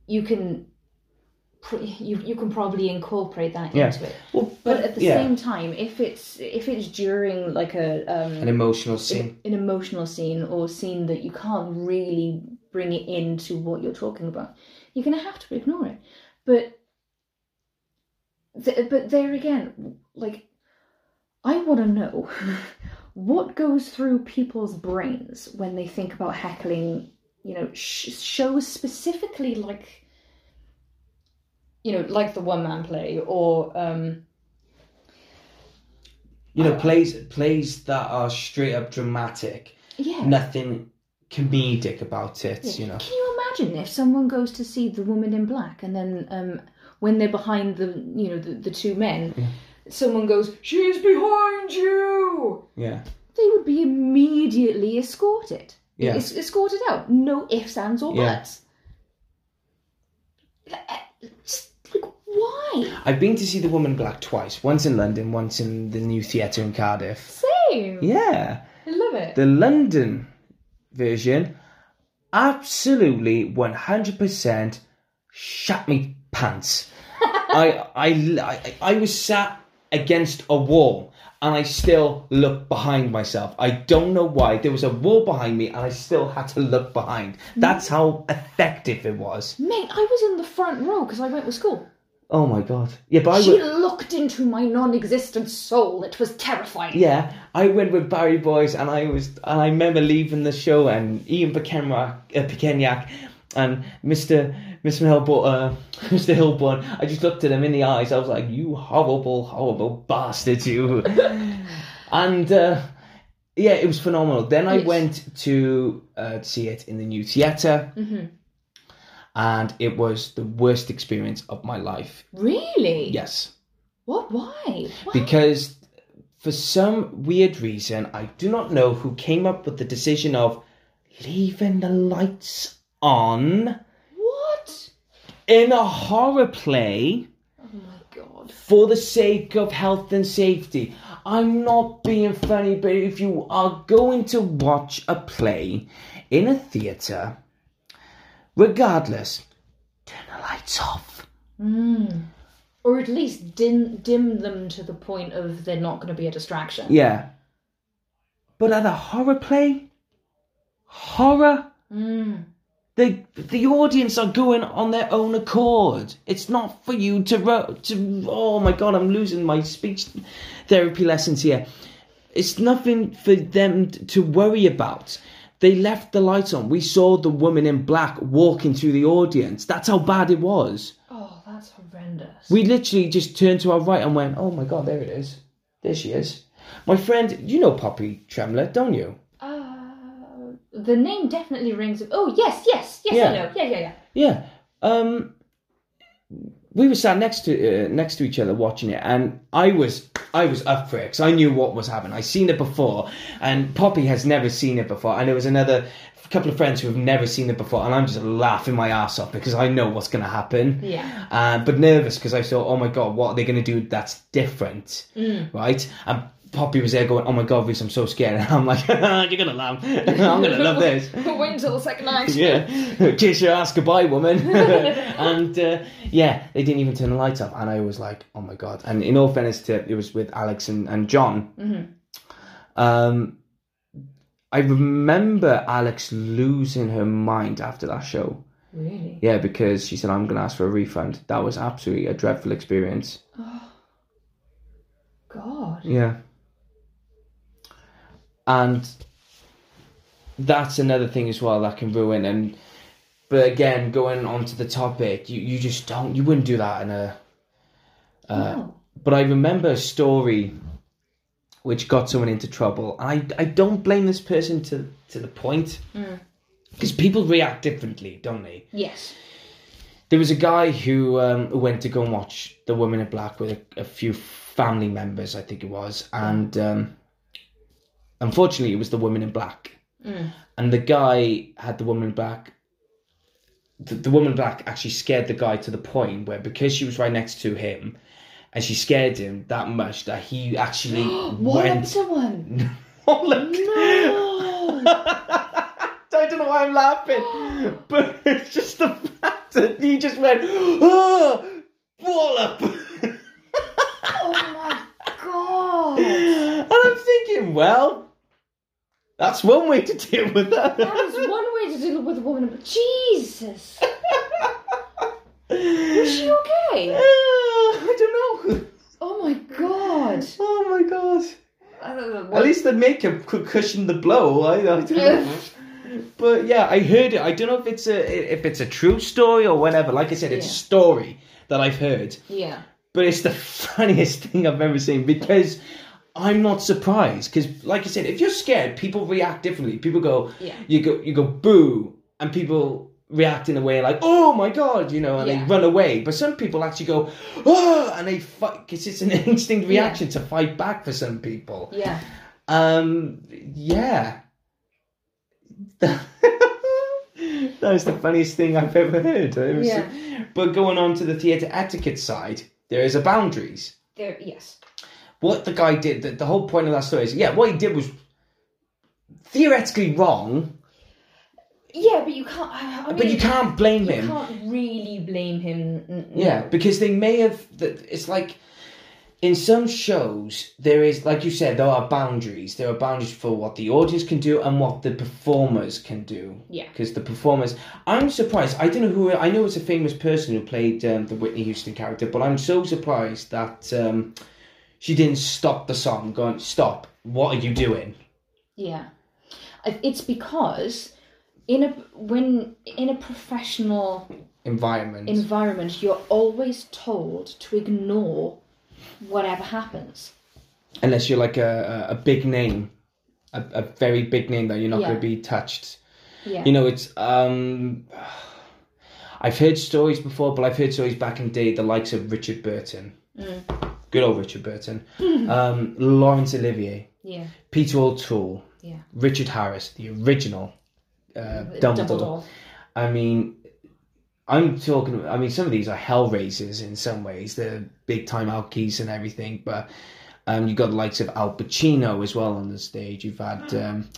you can, you you can probably incorporate that Yeah. into it. Well, But at the yeah, same time, if it's if it's during like a um, an emotional scene. an emotional scene or scene that you can't really bring it into what you're talking about, you're to have to ignore it. But th- but there again, like I want to know what goes through people's brains when they think about heckling, you know, sh- shows specifically like you know, like the one man play or um You know, plays plays that are straight up dramatic. yeah. Nothing comedic about it. Yeah. You know. Can you imagine if someone goes to see the woman in black and then um, when they're behind the you know the, the two men, someone goes, "She's behind you." Yeah. They would be immediately escorted. Yeah. It's, it's sorted out. No ifs, ands, or buts. Like, why? I've been to see The Woman in Black twice. Once in London, once in the new theatre in Cardiff. Same. Yeah. I love it. The London version, absolutely 100% shat me pants. I, I, I, I was sat against a wall and I still looked behind myself. I don't know why. There was a wall behind me and I still had to look behind. That's how effective it was. Mate, I was in the front row because I went to school. Oh my god. Yeah, but I She would. looked into my non-existent soul. It was terrifying. Yeah, I went with Barry Boys, and I was, and I remember leaving the show, and Ian Pekenyak, uh, Pekenyak and Mister Mr. Hillborn, uh, Mr. Hillborn. I just looked at him in the eyes. I was like, "You horrible, horrible bastard, you!" and uh, yeah, it was phenomenal. Then I Yes. went to uh, see it in the new theater, and it was the worst experience of my life. Really? Yes. What? Why? Why? because for some weird reason, I do not know who came up with the decision of leaving the lights on What? in a horror play Oh my god. for the sake of health and safety. I'm not being funny, but if you are going to watch a play in a theatre, regardless, turn the lights off. Or at least dim dim them to the point of they're not going to be a distraction. Yeah. But at a horror play, horror, Mm. the the audience are going on their own accord. It's not for you to ro- to. Oh my god, I'm losing my speech therapy lessons here. It's nothing for them to worry about. They left the lights on. We saw the woman in black walking through the audience. That's how bad it was. Oh, that's horrendous. We literally just turned to our right and went, "Oh my god, there it is. There she is." My friend, you know Poppy Tremler, don't you? Uh, the name definitely rings. Oh yes, yes, yes. Yeah. I know. Yeah, yeah, yeah. Yeah. Um, we were sat next to uh, next to each other watching it, and I was I was up for it because I knew what was happening. I seen it before, and Poppy has never seen it before, and there was another couple of friends who have never seen it before, and I'm just laughing my ass off because I know what's going to happen. Yeah. Uh, but nervous because I thought, oh my god, what are they going to do that's different, right? And Poppy was there going, oh my god, Rhys, I'm so scared, and I'm like, you're gonna laugh, I'm gonna love this. Wait until the second night. Yeah, kiss your ass goodbye, woman. and uh, yeah, they didn't even turn the lights off, and I was like, oh my god. And in all fairness, to it was with Alex and, and John. Um, I remember Alex losing her mind after that show. Really? Yeah, because she said, I'm to ask for a refund. That was absolutely a dreadful experience. God. Yeah. And that's another thing as well that can ruin and but again going on to the topic you, you just don't you wouldn't do that in a no. but I remember a story which got someone into trouble. I I don't blame this person to to the point because people react differently, don't they? Yes. There was a guy who um, went to go and watch The Woman in Black with a, a few family members, I think it was, and um, unfortunately, it was The Woman in Black, mm. and the guy had The Woman in Black. The, the woman in black actually scared the guy to the point where because she was right next to him, and she scared him that much that he actually What went. to one? Oh, look. No. I don't know why I'm laughing, but it's just the fact that he just went, ah, oh, wallop. oh my god. and I'm thinking, well, that's one way to deal with that. That is one way to deal with a woman. Jesus. Was she okay? Uh, I don't know. Oh my god. Oh my god. At least the makeup could cushion the blow. I, I don't know. But yeah, I heard it. I don't know if it's a if it's a true story or whatever. Like I said, it's a Yeah. story that I've heard. yeah. but it's the funniest thing I've ever seen because I'm not surprised because, like I said, if you're scared, people react differently. People go, Yeah. you go, you go boo, and people react in a way like, oh my god, you know, and Yeah. they run away. But some people actually go, oh, and they fight because it's an instinct reaction to fight back for some people. Yeah. Um, yeah. that was the funniest thing I've ever heard. Was- Yeah. But going on to the theatre etiquette side, there is a boundaries. There, yes. What the guy did, the, the whole point of that story is, yeah, what he did was theoretically wrong, Yeah, but you can't. I mean, but you can't blame you him. can't really blame him. Yeah, because they may have. It's like in some shows there is, like you said, there are boundaries. There are boundaries for what the audience can do and what the performers can do. Yeah. Because the performers, I'm surprised. I don't know who. I know it's a famous person who played um, the Whitney Houston character, but I'm so surprised that um, she didn't stop the song. Going, stop! What are you doing? Yeah, it's because in a when in a professional Environment. environment, you're always told to ignore whatever happens. Unless you're like a, a, big name, a, a very big name that you're not Yeah. going to be touched. Yeah. You know, it's um, I've heard stories before, but I've heard stories back in the day, the likes of Richard Burton, good old Richard Burton, um, Laurence Olivier, yeah. Peter O'Toole, Yeah. Richard Harris, the original uh, Dumbledore. I mean, I'm talking. I mean, some of these are hellraisers in some ways. They're big time alkies and everything, but um, you've got the likes of Al Pacino as well on the stage. You've had um,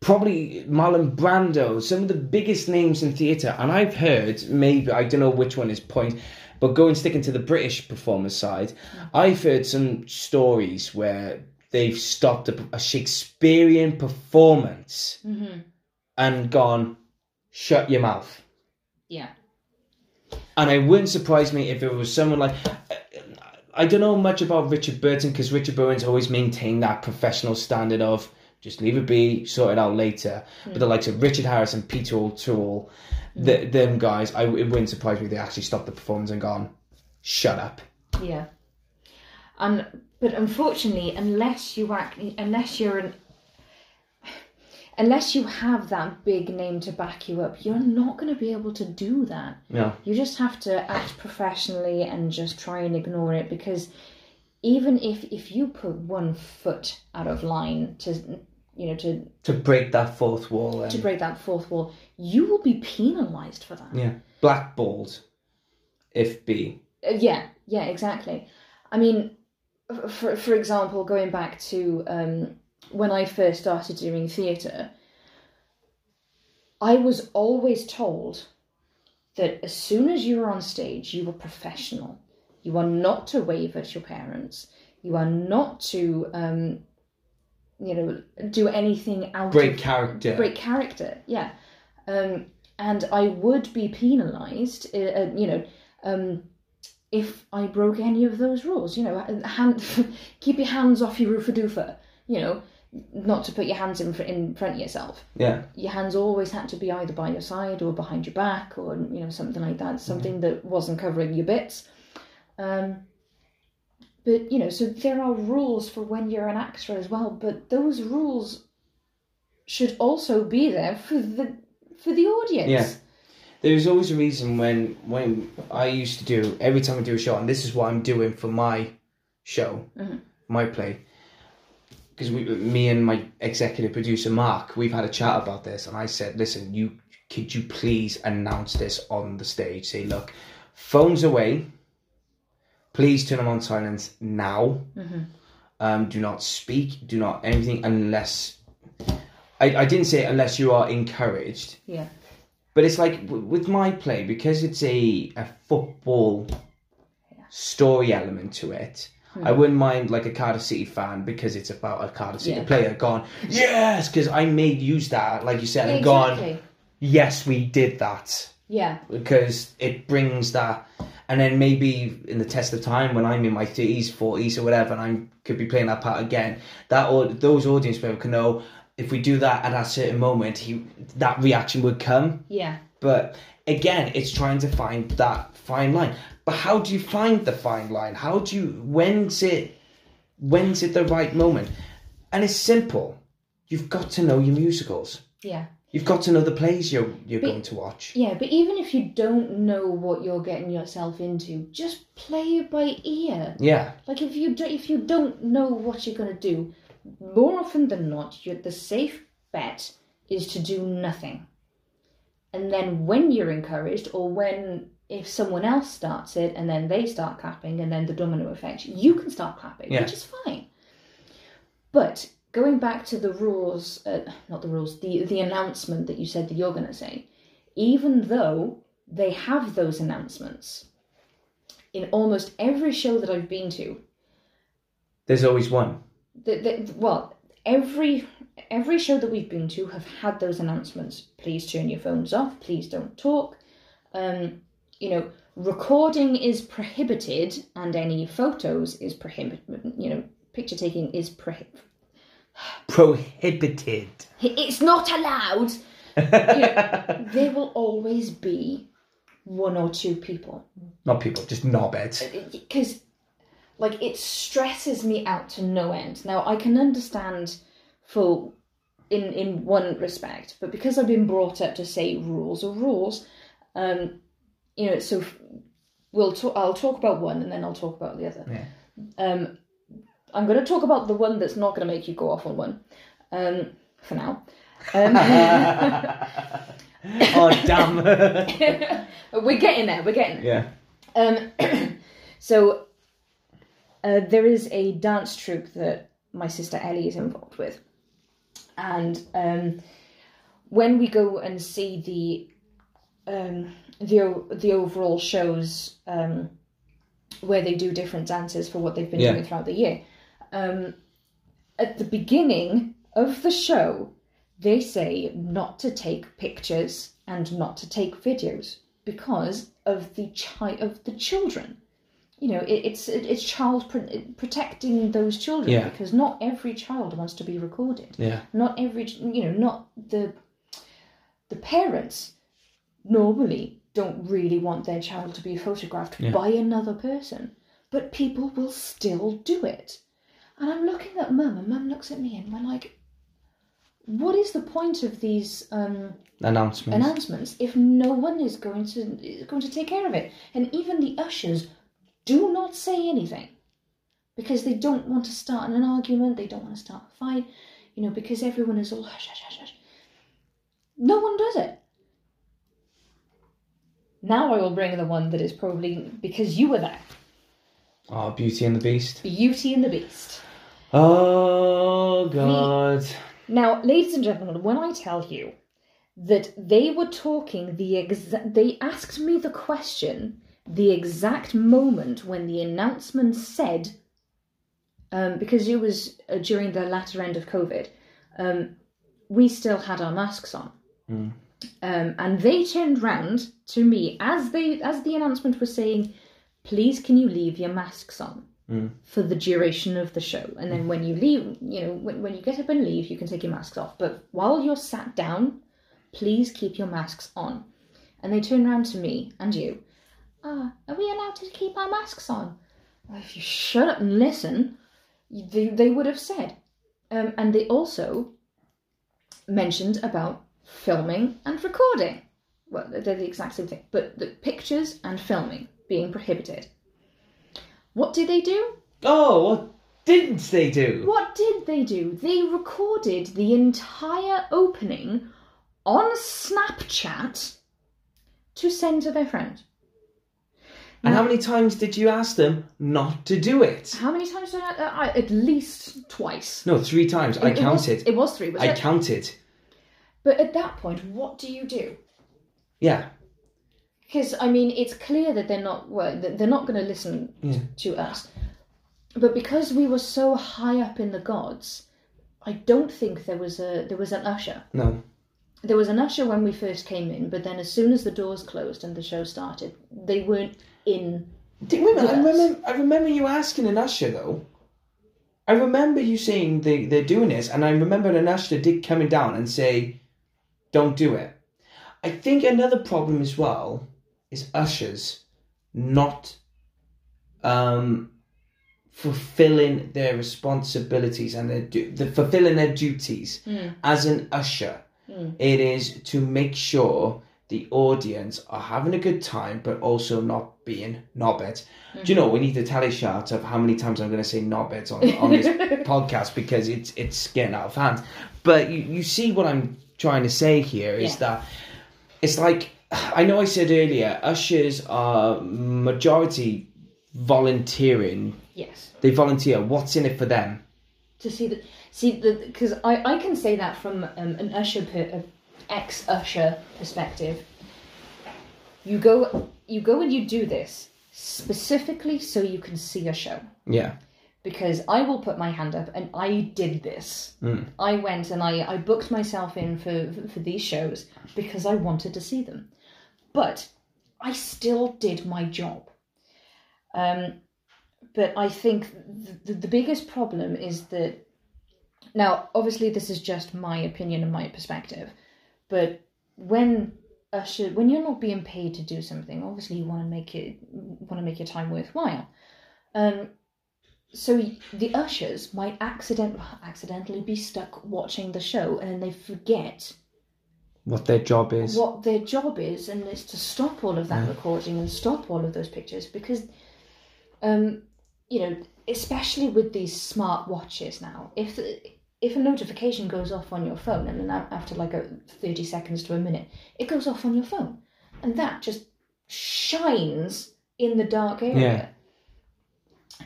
probably Marlon Brando, some of the biggest names in theatre. And I've heard maybe I don't know which one is point, but going sticking to the British performance side, mm-hmm. I've heard some stories where they've stopped a, a Shakespearean performance mm-hmm. and gone, shut your mouth. Yeah. And it wouldn't surprise me if it was someone like. I don't know much about Richard Burton because Richard Burton's always maintained that professional standard of just leave it be, sort it out later. But the hmm. likes of Richard Harris and Peter O'Toole, hmm. the, them guys, I, it wouldn't surprise me if they actually stopped the performance and gone, shut up. Yeah. And but unfortunately, unless you act, unless you're an, unless you have that big name to back you up, you're not going to be able to do that. No. You just have to act professionally and just try and ignore it because even if if you put one foot out of line to you know to To break that fourth wall. And, to break that fourth wall, you will be penalized for that. yeah. Blackballed, if be. Uh, yeah, yeah, exactly. I mean, for for example, going back to um, when I first started doing theatre, I was always told that as soon as you were on stage, you were professional. You are not to wave at your parents. You are not to, um, you know, do anything out Break of character. break character. Yeah, um, and I would be penalised. Uh, uh, you know, um, if I broke any of those rules. You know, hand, keep your hands off your roofer doofa. You know, not to put your hands in in front of yourself. Yeah. Your hands always had to be either by your side or behind your back, or you know something like that. Something that wasn't covering your bits. Um, but you know, so there are rules for when you're an actor as well. But those rules should also be there for the for the audience. Yeah. There's always a reason when when I used to do every time I do a show, and this is what I'm doing for my show, mm-hmm. my play. Because me and my executive producer Mark, we've had a chat about this, and I said, "Listen, you could you please announce this on the stage? Say, look, phones away. Please turn them on silence now. Um, do not speak. Do not anything unless." I, I didn't say unless you are encouraged. Yeah. But it's like w- with my play because it's a a football story element to it. I wouldn't mind like a Cardiff City fan because it's about a Cardiff City Yeah. player gone yes because I made use that like you said and exactly. gone yes we did that Yeah. because it brings that and then maybe in the test of time when I'm in my 30s 40s or whatever and I could be playing that part again that or those audience members can know if we do that at a certain moment he that reaction would come Yeah. but again, it's trying to find that fine line. But how do you find the fine line? How do you when's it when's it the right moment? And it's simple. You've got to know your musicals. Yeah. You've got to know the plays you're you're going to watch. Yeah, but even if you don't know what you're getting yourself into, just play it by ear. Yeah. Like if you do, if you don't know what you're gonna do, more often than not, you're the safe bet is to do nothing. And then when you're encouraged, or when if someone else starts it and then they start clapping and then the domino effect, you can start clapping, Yeah. which is fine. But going back to the rules, uh, not the rules, the the announcement that you said that you're going to say, even though they have those announcements in almost every show that I've been to, There's always one. the, the, well, every every show that we've been to have had those announcements. Please turn your phones off. Please don't talk. Um, you know, recording is prohibited, and any photos is prohibited. You know, picture taking is prohibited. Prohibited. It's not allowed. You know, there will always be one or two people Not people, just knobheads. because like it stresses me out to no end now i can understand for in in one respect but because i've been brought up to say rules are rules um you know so we'll talk i'll talk about one and then i'll talk about the other Yeah. um i'm going to talk about the one that's not going to make you go off on one um for now um, oh damn. we're getting there we're getting there yeah. Um, so uh, there is a dance troupe that my sister Ellie is involved with, and um, when we go and see the um, the the overall shows um, where they do different dances for what they've been Yeah. doing throughout the year, um, at the beginning of the show, they say not to take pictures and not to take videos because of the chi- of the children. You know, it, it's it, it's child pr- protecting those children Yeah. because not every child wants to be recorded. Yeah. Not every you know not the the parents normally don't really want their child to be photographed Yeah. by another person, but people will still do it. And I'm looking at mum, and mum looks at me, and we're like, "What is the point of these um, Announcements. announcements if no one is going to is going to take care of it?" And even the ushers do not say anything because they don't want to start an argument. They don't want to start a fight, you know, because everyone is all hush, hush, hush, hush. No one does it. Now I will bring the one that is probably because you were there. oh, Beauty and the Beast. Beauty and the Beast. Oh god. Now, ladies and gentlemen, when I tell you that they were talking the exact, they asked me the question the exact moment when the announcement said, um, because it was uh, during the latter end of COVID, um, we still had our masks on. Mm. Um, and they turned round to me as they as the announcement was saying, "Please, can you leave your masks on Mm. for the duration of the show? And then when you leave, you know, when, when you get up and leave, you can take your masks off. But while you're sat down, please keep your masks on." And they turn round to me and you. Ah, are we allowed to keep our masks on? Well, if you shut up and listen, they, they would have said. Um, and they also mentioned about filming and recording. Well, they're the exact same thing, but the pictures and filming being prohibited. What did they do? Oh, what didn't they do? What did they do? They recorded the entire opening on Snapchat to send to their friends. And how many times did you ask them not to do it? How many times did I, uh, I at least twice. No, three times. I It- it was- counted. It was, three, was I it? counted. But at that point, what do you do? Yeah. Because I mean, it's clear that they're not well, they're not going to listen mm. Yeah. to us. But because we were so high up in the gods, I don't think there was a there was an usher. No. There was an usher when we first came in, but then as soon as the doors closed and the show started, they weren't in. Did, wait a minute, I remember, I remember you asking an usher though. I remember you saying they, they're doing this, and I remember an usher did coming down and say, don't do it. I think another problem as well is ushers not um, fulfilling their responsibilities and their du- the, fulfilling their duties hmm. as an usher. Hmm. It is to make sure the audience are having a good time, but also not being knobheads. Hmm. Do you know we need a tally chart of how many times I'm going to say knobheads on, on this podcast because it's it's getting out of hand. But you, you see what I'm trying to say here is Yeah. that it's like I know I said earlier, ushers are majority volunteering. Yes. They volunteer. What's in it for them? To see the see the because I I can say that from um, an usher per, ex usher perspective. You go you go and you do this specifically so you can see a show. Yeah. because I will put my hand up and I did this. I went and I, I booked myself in for, for these shows because I wanted to see them. But I still did my job. Um, but I think the, the biggest problem is that now, obviously, this is just my opinion and my perspective, but when usher, when you're not being paid to do something, obviously you want to make it want to make your time worthwhile. Um, so the ushers might accident accidentally be stuck watching the show and then they forget What their job is. what their job is and it's to stop all of that recording and stop all of those pictures because um you know especially with these smart watches now if if a notification goes off on your phone and then after like a 30 seconds to a minute it goes off on your phone and that just shines in the dark area Yeah.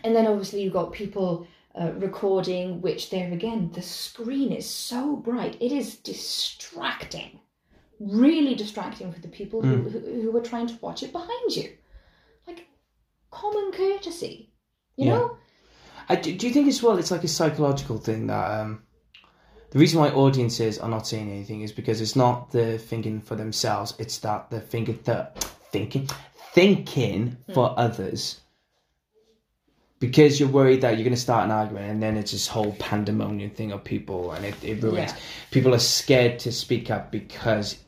and then obviously you've got people uh, recording which there again the screen is so bright it is distracting really distracting for the people who, who, who are trying to watch it behind you like common courtesy you Yeah. know I, do, do you think as well it's like a psychological thing that um, the reason why audiences are not saying anything is because it's not the thinking for themselves, it's that they're thinking, th- thinking, thinking for others. Because you're worried that you're going to start an argument and then it's this whole pandemonium thing of people and it, it ruins. Yeah. People are scared to speak up because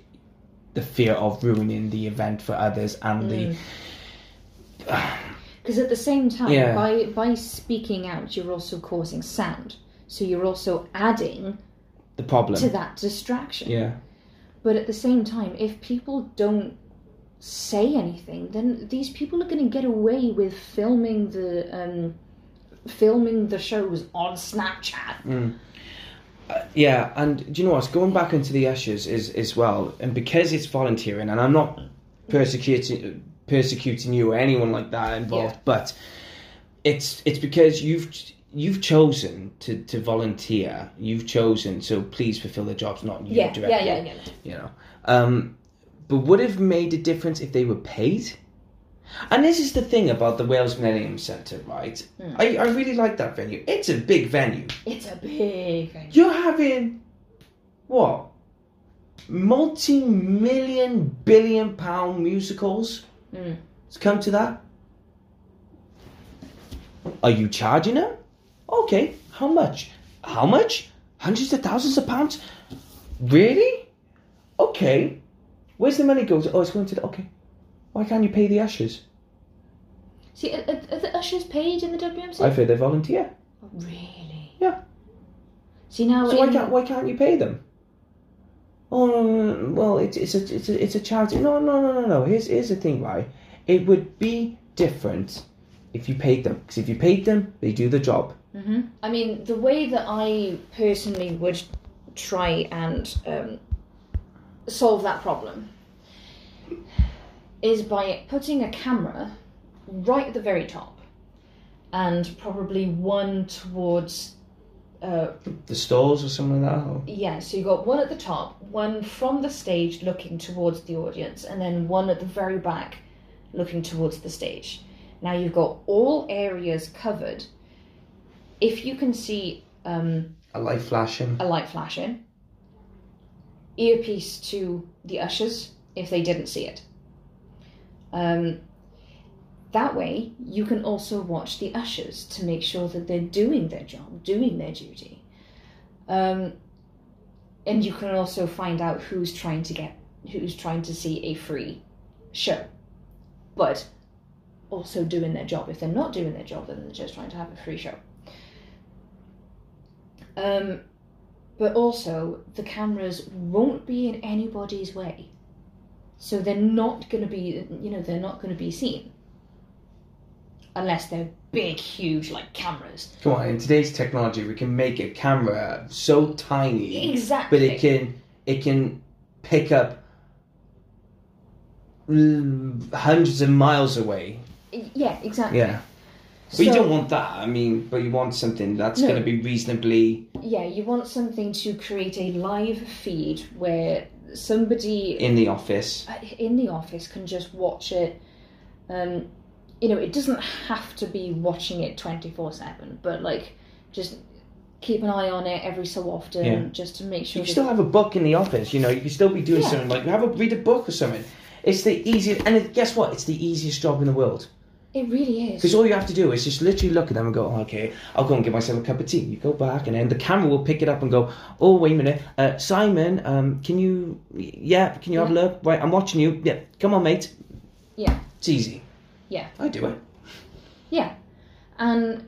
the fear of ruining the event for others and the because at the same time Yeah. by by speaking out you're also causing sound so you're also adding the problem. to that distraction Yeah. But at the same time, if people don't say anything, then these people are going to get away with filming the um, filming the shows on Snapchat. Yeah, and do you know what? Going back into the ushers is as well, and because it's volunteering, and I'm not persecuting persecuting you or anyone like that involved, Yeah. but it's it's because you've you've chosen to, to volunteer. You've chosen, so please fulfill the jobs, not you Yeah, directly. yeah, yeah, yeah. You know, um, but would have made a difference if they were paid? And this is the thing about the Wales Millennium Centre, right? Hmm. I, I really like that venue. It's a big venue. It's a big venue. You're having what? Multi million billion pound musicals? Mm. It's come to that? Are you charging them? Okay, how much? How much? Hundreds of thousands of pounds? Really? Okay. Where's the money go? Oh, it's going to the. Okay. Why can't you pay the ushers? See, are, are the ushers paid in the WMC? I've heard they volunteer. Really? Yeah. See now, So why can't why can't you pay them? Oh no, no, no, well it's it's a it's a it's a charity. No no no no no. Here's here's the thing, right? It would be different if you paid them. Because if you paid them, they do the job. Mhm. I mean, the way that I personally would try and um, solve that problem is by putting a camera right at the very top and probably one towards uh, The stalls or something like that. Or... yeah so you got one at the top one from the stage looking towards the audience and then one at the very back looking towards the stage now you've got all areas covered if you can see um, A light flashing. a light flashing earpiece to the ushers if they didn't see it um, that way you can also watch the ushers to make sure that they're doing their job doing their duty. Um, and you can also find out who's trying to get who's trying to see a free show but also doing their job. If they're not doing their job then they're just trying to have a free show. Um, but also the cameras won't be in anybody's way so they're not going to be you know they're not going to be seen unless they're big huge like cameras Come on, in today's technology, we can make a camera so tiny, exactly but it can it can pick up hundreds of miles away. Yeah, exactly. Yeah. But you don't want that. I mean, but you want something that's No. going to be reasonably Yeah, you want something to create a live feed where somebody in the office. in the office can just watch it. Um, you know, it doesn't have to be watching it twenty four seven, but like just keep an eye on it every so often, Yeah. just to make sure. You still have a book in the office. You know, you can still be doing Yeah. something like have a read a book or something. It's the easiest, and it, guess what? It's the easiest job in the world. It really is. Because all you have to do is just literally look at them and go, oh, okay, I'll go and get myself a cup of tea. You go back, and then the camera will pick it up and go, oh, wait a minute, uh, Simon, um, can you, yeah, can you have a look? Right, I'm watching you. Yeah, come on, mate. Yeah, It's easy. yeah, I do it yeah, and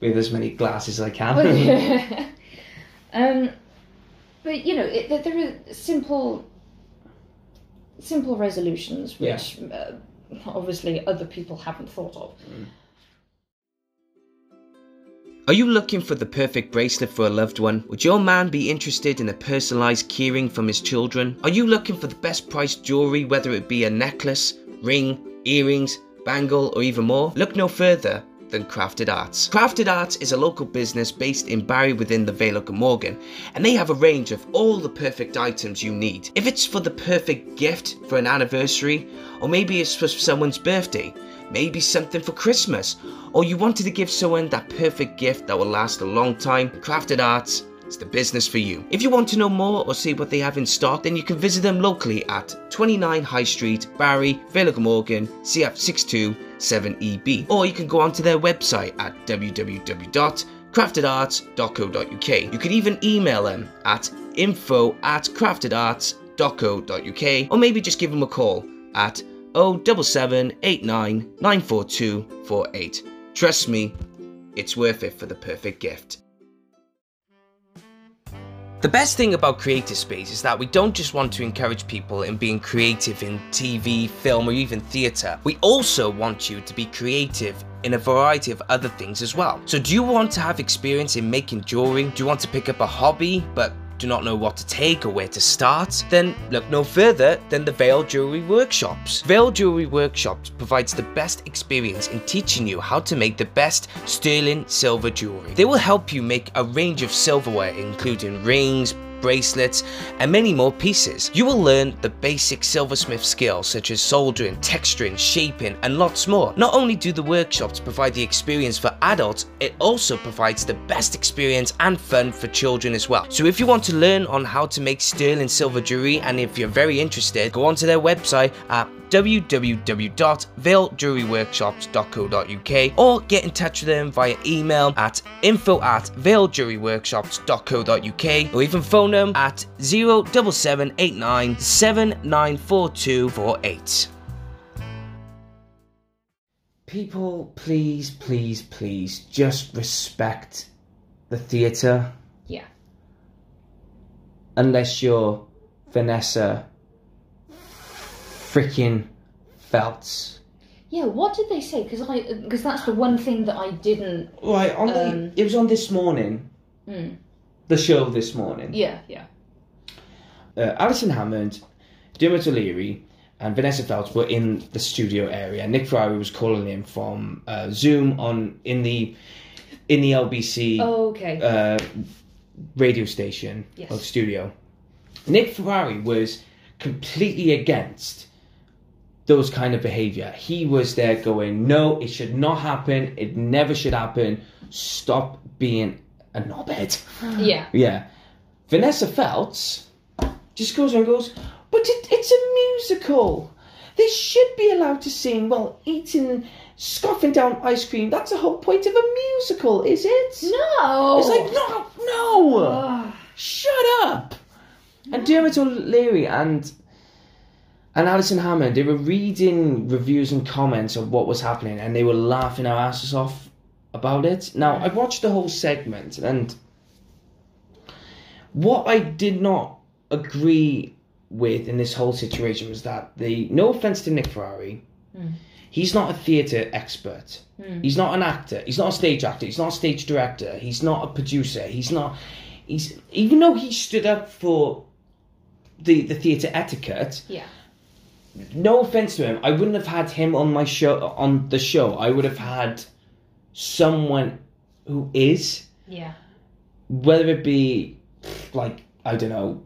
with as many glasses as I can. um, but you know, it, there- are simple, simple resolutions Yeah. which uh, obviously other people haven't thought of. Mm. Are you looking for the perfect bracelet for a loved one? Would your man be interested in a personalised keyring from his children? Are you looking for the best priced jewellery, whether it be a necklace, ring, earrings, bangle, or even more? Look no further than Crafted Arts. Crafted Arts is a local business based in Barry within the Vale of Glamorgan, and they have a range of all the perfect items you need. If it's for the perfect gift for an anniversary, or maybe it's for someone's birthday, maybe something for Christmas, or you wanted to give someone that perfect gift that will last a long time, Crafted Arts is the business for you. If you want to know more or see what they have in stock, then you can visit them locally at 29 High Street, Barry, Vale of Glamorgan, CF627EB, or you can go onto their website at www.craftedarts.co.uk. You can even email them at info at craftedarts.co.uk, or maybe just give them a call at 07789 Trust me, it's worth it for the perfect gift. The best thing about Creative Space is that we don't just want to encourage people in being creative in TV, film, or even theatre. We also want you to be creative in a variety of other things as well. So, do you want to have experience in making jewelry? Do you want to pick up a hobby but do not know what to take or where to start? Then look no further than the Veil Jewelry Workshops. Veil Jewelry Workshops provides the best experience in teaching you how to make the best sterling silver jewelry. They will help you make a range of silverware, including rings, bracelets, and many more pieces. You will learn the basic silversmith skills such as soldering, texturing, shaping, and lots more. Not only do the workshops provide the experience for adults, it also provides the best experience and fun for children as well. So if you want to learn on how to make sterling silver jewelry, and if you're very interested, go onto their website at www.veiljewelryworkshops.co.uk or get in touch with them via email at info at veiljewelryworkshops.co.uk or even phone them at 07789 794248. People, please, please, please, just respect the theatre Yeah. unless you're Vanessa freaking Feltz. Yeah, what did they say? Because I because that's the one thing that I didn't. Right, on the, Um, it was on this morning, Mm. the show this morning. Yeah, yeah. uh, Alison Hammond, Dermot O'Leary, and Vanessa Feltz were in the studio area. Nick Ferrari was calling in from uh, Zoom on in the in the LBC Oh, okay. uh, radio station Yes. or studio. Nick Ferrari was completely against those kind of behavior. He was there going, "No, it should not happen. It never should happen. Stop being a knobhead." yeah. Yeah. Vanessa Feltz just goes and goes, but it, it's a musical. They should be allowed to sing while eating, scoffing down ice cream. That's the whole point of a musical, is it? No. It's like, no, no, shut up. And Dermot O'Leary and and Alison Hammond, they were reading reviews and comments of what was happening, and they were laughing our asses off about it. Now, I watched the whole segment, and what I did not agree with in this whole situation was that the no offense to Nick Ferrari, hmm. he's not a theatre expert. Hmm. He's not an actor. He's not a stage actor. He's not a stage director. He's not a producer. He's not. He's even though he stood up for the the theatre etiquette. Yeah. No offense to him, I wouldn't have had him on my show on the show. I would have had someone who is, Yeah. whether it be like I don't know,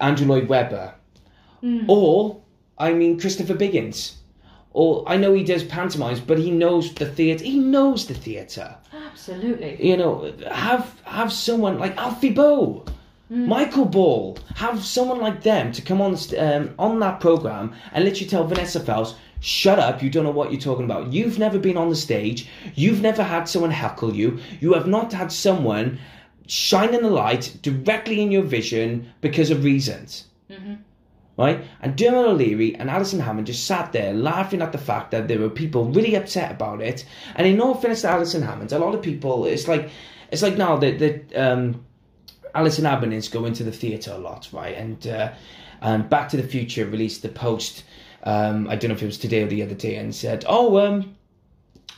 Andrew Lloyd Webber, hmm. or I mean Christopher Biggins, or I know he does pantomimes, but he knows the theatre. He knows the theatre. Absolutely. You know, have have someone like Alfie Boe. Michael Ball, have someone like them to come on um, on that program and literally tell Vanessa Feltz, "Shut up! You don't know what you're talking about. You've never been on the stage. You've never had someone heckle you. You have not had someone shining the light directly in your vision because of reasons." Right? And Dermot O'Leary and Alison Hammond just sat there laughing at the fact that there were people really upset about it. And in all fairness to Alison Hammond, a lot of people, it's like, it's like now that that um, Alison Hammond is going to the theatre a lot, right? And uh, and Back to the Future released the post. Um, I don't know if it was today or the other day, and said, "Oh, um,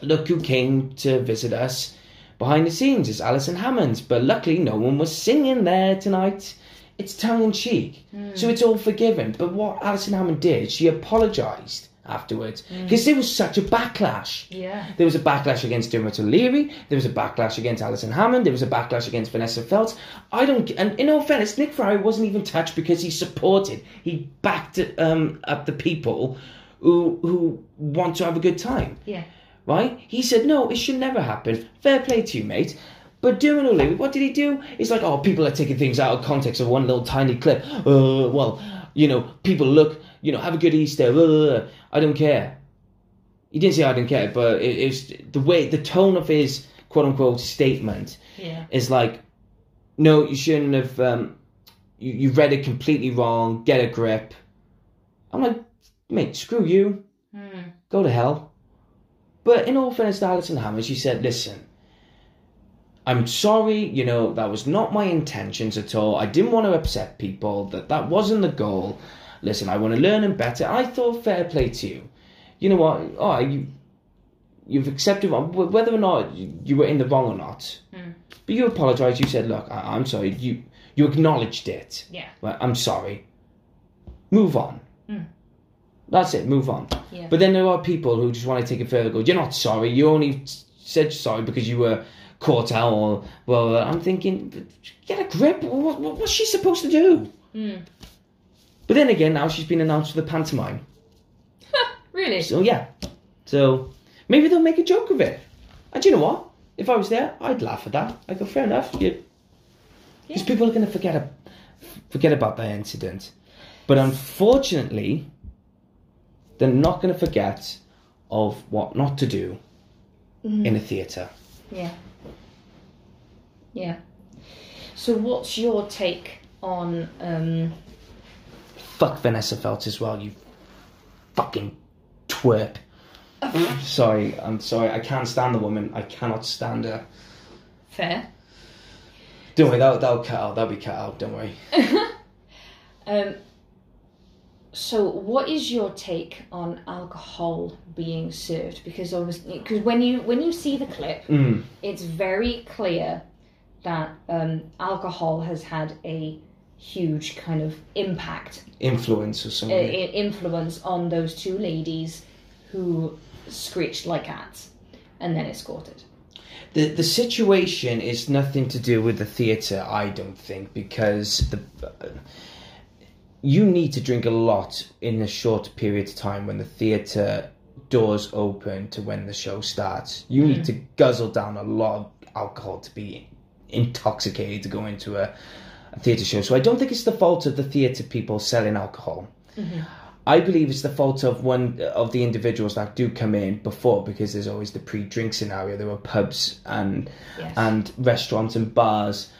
look who came to visit us behind the scenes is Alison Hammond, but luckily no one was singing there tonight." It's tongue in cheek, so it's all forgiven. But what Alison Hammond did, she apologised afterwards because there was such a backlash. Yeah. There was a backlash against Dermot O'Leary. There was a backlash against Alison Hammond. There was a backlash against Vanessa Feltz. I don't. And in all fairness, Nick Ferrari wasn't even touched because he supported, he backed um, up the people who who want to have a good time. Yeah. Right? He said no, it should never happen. Fair play to you, mate. But Dermot O'Leary, what did he do? It's like, oh, people are taking things out of context of one little tiny clip. Uh, well, you know, people look, you know, have a good Easter. Uh, I don't care. He didn't say I didn't care, but it, it's the way, the tone of his quote unquote statement Yeah. is like, no, you shouldn't have. Um, you you read it completely wrong. Get a grip. I'm like, mate, screw you. Mm. Go to hell. But in all fairness to Alison Hammond, she said, listen, I'm sorry, you know, that was not my intentions at all. I didn't want to upset people. That that wasn't the goal. Listen, I want to learn and better. I thought fair play to you. You know what? Oh, you you've accepted whether or not you were in the wrong or not. Mm. But you apologized. You said, "Look, I, I'm sorry." You you acknowledged it. Yeah. Well, I'm sorry. Move on. Mm. That's it. Move on. Yeah. But then there are people who just want to take it further. Go, you're not sorry. You only said sorry because you were caught out. Or well, I'm thinking, get a grip. What, what, what's she supposed to do? Mm. But then again, now she's been announced for the pantomime. Really? So yeah. So maybe they'll make a joke of it. And do you know what? If I was there, I'd laugh at that. I go, fair enough. Because Yeah. people are going to forget a, forget about that incident. But unfortunately, they're not going to forget of what not to do in a theatre. Yeah. Yeah. So, what's your take on? Um, Fuck Vanessa Feltz as well, you fucking twerp. sorry, I'm sorry. I can't stand the woman. I cannot stand her. fair. Don't worry, that'll, that'll cut out. That'll be cut out. Don't worry. Um, so, what is your take on alcohol being served? Because obviously, because when you when you see the clip, Mm. it's very clear that um, alcohol has had a huge kind of impact Influence or uh, something. i- influence on those two ladies who screeched like cats and then escorted. The the situation is nothing to do with the theatre, I don't think, because the you need to drink a lot in a short period of time when the theatre doors open to when the show starts. You need to guzzle down a lot of alcohol to be intoxicated to go into a, a theatre show. So I don't think it's the fault of the theatre people selling alcohol. Mm-hmm. I believe it's the fault of one of the individuals that do come in before because there's always the pre-drink scenario. There were pubs and Yes. and restaurants and bars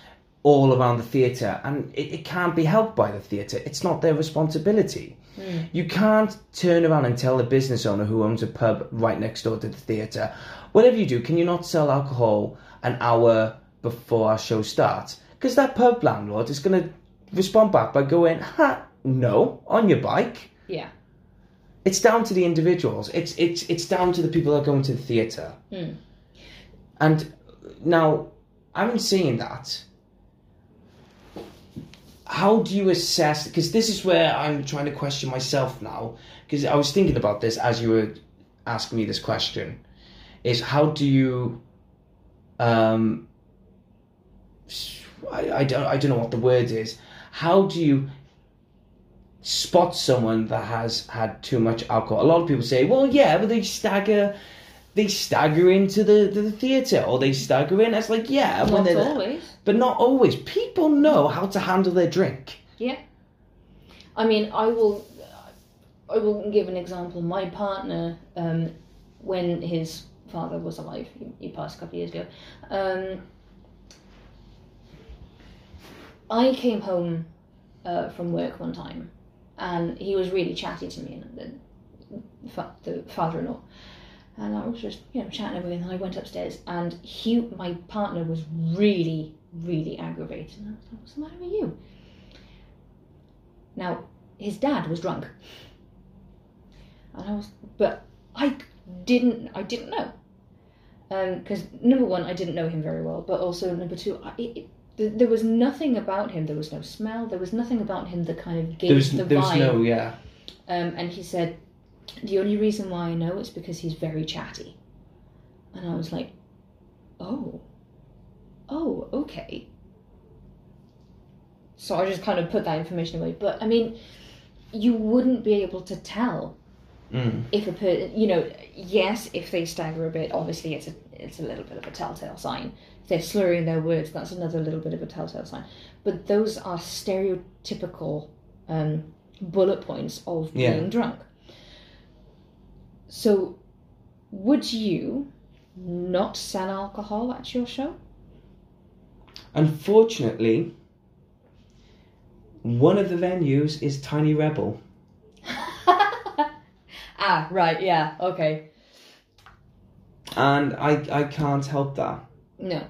all around the theatre, and it, it can't be helped by the theatre. It's not their responsibility. Mm. You can't turn around and tell the business owner who owns a pub right next door to the theatre, whatever you do, can you not sell alcohol an hour before our show starts? Because that pub landlord is going to respond back by going, "Ha, no, on your bike." Yeah. It's down to the individuals. It's it's it's down to the people that are going to the theatre. And now, I'm saying that. how do you assess? Because this is where I'm trying to question myself now. Because I was thinking about this as you were asking me this question. Is how do you, um, I, I don't I don't know what the word is. How do you spot someone that has had too much alcohol? A lot of people say, well, yeah, but they stagger. They stagger into the, the theatre or they stagger in. It's like, yeah, when they're always. but not always. People know how to handle their drink. Yeah. I mean, I will. I will give an example. My partner, um, when his father was alive, he, he passed a couple of years ago. Um, I came home uh, from work one time, and he was really chatty to me, and the, the father-in-law. And I was just, you know, chatting with him, and I went upstairs, and he, my partner, was really, really aggravated. And I was like, "What's the matter with you?" Now, his dad was drunk, and I was, but I didn't, I didn't know, because number one, I didn't know him very well, but also number two, I, it, th- there was nothing about him. There was no smell. There was nothing about him that kind of gave There was the there was vibe. no yeah. Um, and he said, the only reason why I know is because he's very chatty. And I was like, oh, oh, okay. So I just kind of put that information away. But I mean, you wouldn't be able to tell Mm. if a per, you know, yes, if they stagger a bit, obviously it's a it's a little bit of a telltale sign. If they're slurring their words, that's another little bit of a telltale sign. But those are stereotypical um, bullet points of Yeah. being drunk. So, would you not sell alcohol at your show? Unfortunately, one of the venues is Tiny Rebel. Ah, right, yeah, okay. And I, I can't help that. No.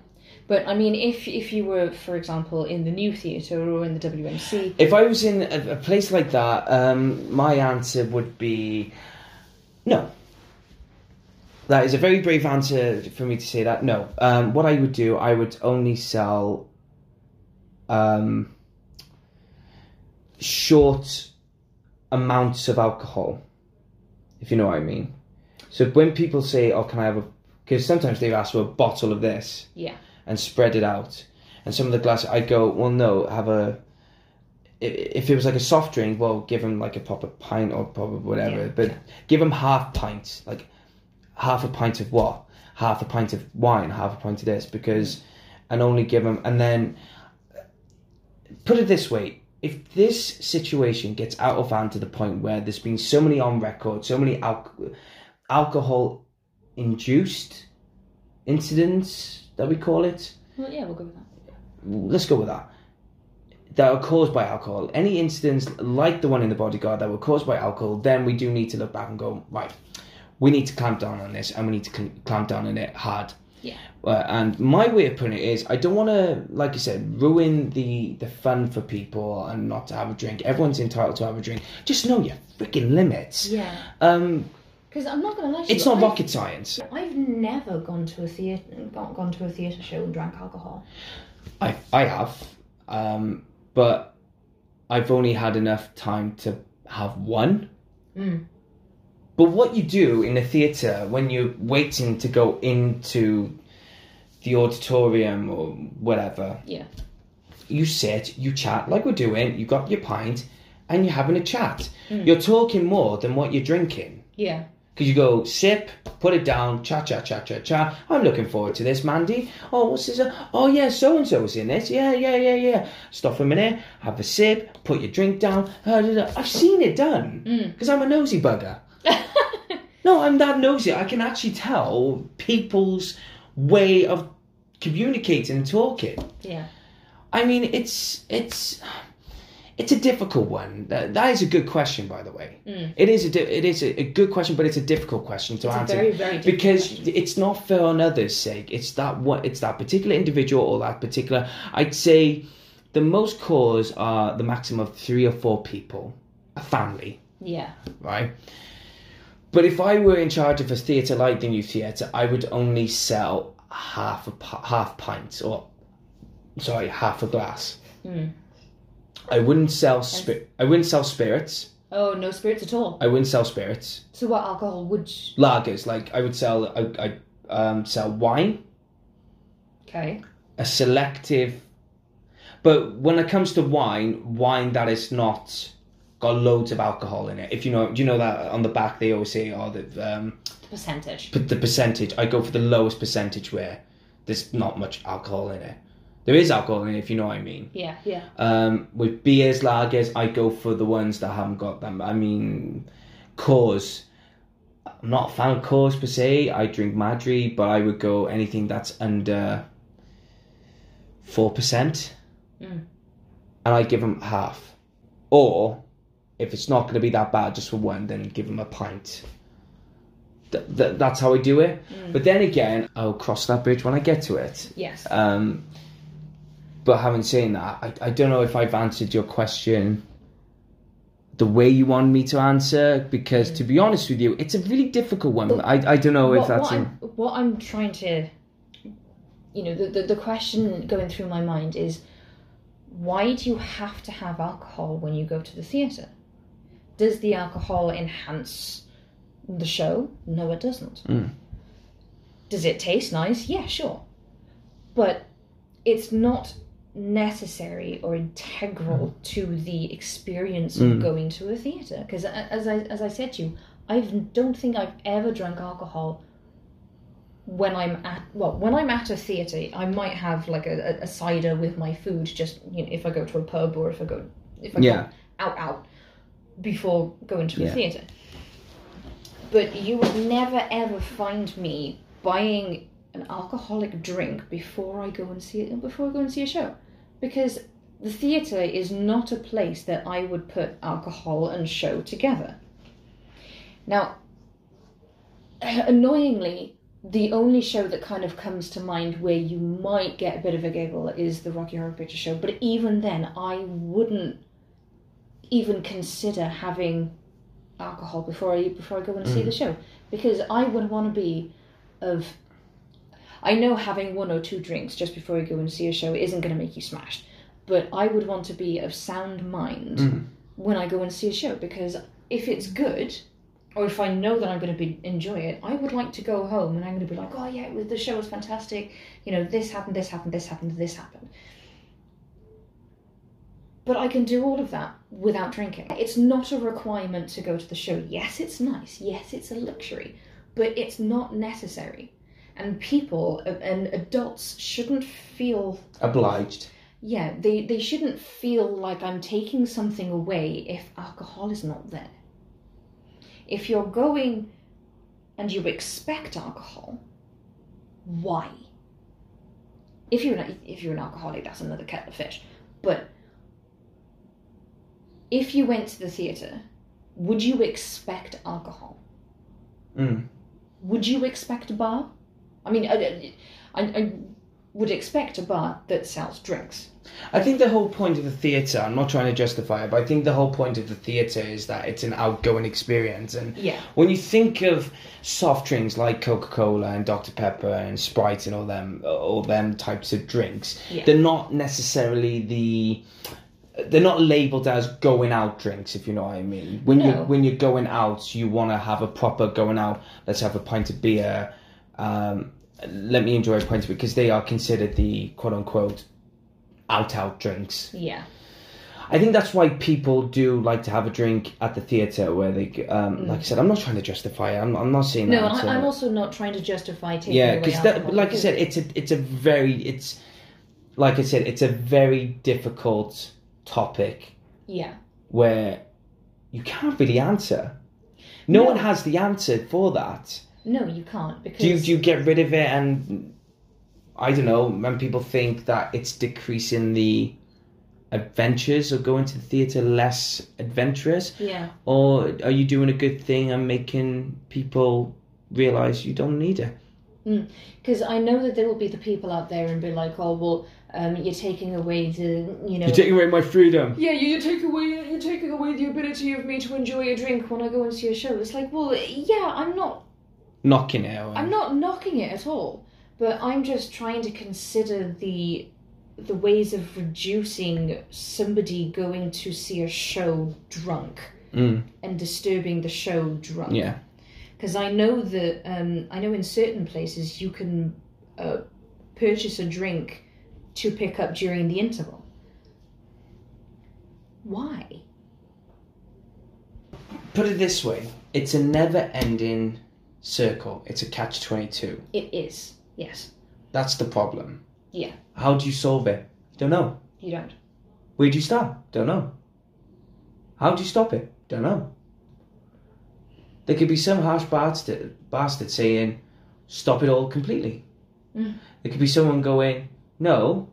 But I mean, if if you were, for example, in the new theatre or in the WMC, If I was in a, a place like that, um, my answer would be no. That is a very brave answer for me to say that. No. Um, what I would do, I would only sell um, short amounts of alcohol, if you know what I mean. So when people say, "Oh, can I have a?" Because sometimes they ask for a bottle of this yeah, and spread it out. And some of the glass, I go, well, no, have a." If it was like a soft drink, well, give them like a proper pint or proper whatever. Yeah, but give them half pints, like half a pint of what? Half a pint of wine, half a pint of this, because, mm. and only give them, and then. Put it this way: if this situation gets out of hand to the point where there's been so many on record, so many al- alcohol induced incidents that we call it, well, yeah, we'll go with that. let's go with that. That are caused by alcohol. Any incidents like the one in the bodyguard that were caused by alcohol, then we do need to look back and go, right, we need to clamp down on this and we need to cl- clamp down on it hard. Yeah. Uh, and my way of putting it is, I don't want to, like you said, ruin the, the fun for people and not to have a drink. Everyone's entitled to have a drink. Just know your freaking limits. Yeah, Um, because I'm not going to lie to it's you. not I've- rocket science. I've never gone to a theatre gone, gone to a theatre show and drank alcohol. I I have, um, but I've only had enough time to have one. Mm. But what you do in a theatre when you're waiting to go into the auditorium or whatever, Yeah, you sit, you chat like we're doing. You got your pint, and you're having a chat. Mm. You're talking more than what you're drinking. yeah, Because you go sip, put it down, chat, chat, chat, chat, chat. I'm looking forward to this, Mandy. Oh, what's this? Oh, yeah, so and so's in this. Yeah, yeah, yeah, yeah. Stop for a minute, have a sip, put your drink down. Uh. I've seen it done Mm. because I'm a nosy bugger. No, I'm that nosy. I can actually tell people's way of communicating and talking. yeah. I mean, it's it's it's a difficult one. That, that is a good question, by the way. Mm. It is a di- it is a, a good question, but it's a difficult question to It's answer very, very difficult because question. it's not for another's sake. It's that what it's that particular individual or that particular. I'd say the most cause are the maximum of three or four people, a family, Yeah, right? But if I were in charge of a theatre like the New Theatre, I would only sell half a half pint or sorry half a glass. Mm. I wouldn't sell spir- I wouldn't sell spirits. Oh, no spirits at all. I wouldn't sell spirits. So what alcohol would? Lagers, like I would sell. I I um, sell wine, Okay. a selective. But when it comes to wine, wine that is not got loads of alcohol in it. If you know, do you know that on the back they always say, "Oh, the um, The percentage. but the percentage." I go for the lowest percentage where there's not much alcohol in it. There is alcohol in it, if you know what I mean. Yeah, yeah. Um, with beers, lagers, I go for the ones that haven't got them. I mean, Coors. I'm not a fan of Coors per se. I drink Madri, but I would go anything that's under four percent, Mm. and I give them half. Or if it's not going to be that bad, just for one, then give them a pint. Th- th- that's how I do it. But then again, I'll cross that bridge when I get to it. Yes. Um, but having said that, I, I don't know if I've answered your question the way you want me to answer because, to be honest with you, it's a really difficult one. I, I don't know if that's. what, I'm, what I'm trying to, you know, the, the, the question going through my mind is why do you have to have alcohol when you go to the theatre? Does the alcohol enhance the show? No, it doesn't. Mm. Does it taste nice? Yeah, sure. But it's not necessary or integral to the experience of Mm. going to a theatre. Because as I, as I said to you, I don't think I've ever drunk alcohol when I'm at well when I'm at a theatre I might have like a, a, a cider with my food just you know if I go to a pub or if I go if I Yeah. go out out before going to a Yeah. theatre but you would never ever find me buying an alcoholic drink before I go and see it before I go and see a show because the theatre is not a place that I would put alcohol and show together now annoyingly the only show that kind of comes to mind where you might get a bit of a giggle is the Rocky Horror Picture Show. But even then, I wouldn't even consider having alcohol before I before I go and see the mm. show because I would want to be of. I know having one or two drinks just before you go and see a show isn't going to make you smashed, but I would want to be of sound mind mm. when I go and see a show because if it's good, or if I know that I'm going to be enjoy it, I would like to go home and I'm going to be like, oh yeah, was, the show was fantastic. You know, this happened, this happened, this happened, this happened. But I can do all of that without drinking. It's not a requirement to go to the show. Yes, it's nice. Yes, it's a luxury, but it's not necessary. And people uh, and adults shouldn't feel Obliged. yeah, they, they shouldn't feel like I'm taking something away if alcohol is not there. If you're going and you expect alcohol, why? If you're an, if you're an alcoholic, that's another kettle of fish. But if you went to the theatre, would you expect alcohol? Mm. Would you expect a bar? I mean, I, I, I would expect a bar that sells drinks. I think the whole point of the theatre, I'm not trying to justify it, but I think the whole point of the theatre is that it's an outgoing experience. And Yeah. when you think of soft drinks like Coca Cola and Dr. Pepper and Sprite and all them, all them types of drinks, Yeah. they're not necessarily the. They're not labelled as going out drinks, if you know what I mean. When you when you're going out, you want to have a proper going out. Let's have a pint of beer. Um, let me enjoy a pint of because they are considered the quote unquote out out drinks. Yeah. I think that's why people do like to have a drink at the theatre where they, um, like I said, I'm not trying to justify it. I'm, I'm not saying Mm. No, that. I, I'm also not trying to justify taking yeah, because like I said, it's a it's a very it's like I said, it's a very difficult topic yeah, where you can't really answer. No, No. one has the answer for that. no, you can't because Do you, do you get rid of it and I don't know, when people think that it's decreasing the adventures or going to the theatre less adventurous? yeah, Or are you doing a good thing and making people realise you don't need it? Mm, because I know that there will be the people out there and be like, oh well, um, you're taking away the you know. You're taking away my freedom. yeah, you, you take away you're taking away the ability of me to enjoy a drink when I go and see a show. It's like, well, yeah, I'm not Knocking it away. I'm not knocking it at all, but I'm just trying to consider the the ways of reducing somebody going to see a show drunk Mm. and disturbing the show drunk. Yeah. Because I know that um, I know in certain places you can uh, purchase a drink to pick up during the interval. Why? Put it this way: it's a never-ending circle. It's a catch-22. It is. Yes. That's the problem. Yeah. How do you solve it? Don't know. You don't. Where do you start? Don't know. How do you stop it? Don't know. There could be some harsh bastard, bastard saying, stop it all completely. Mm. There could be someone going, no,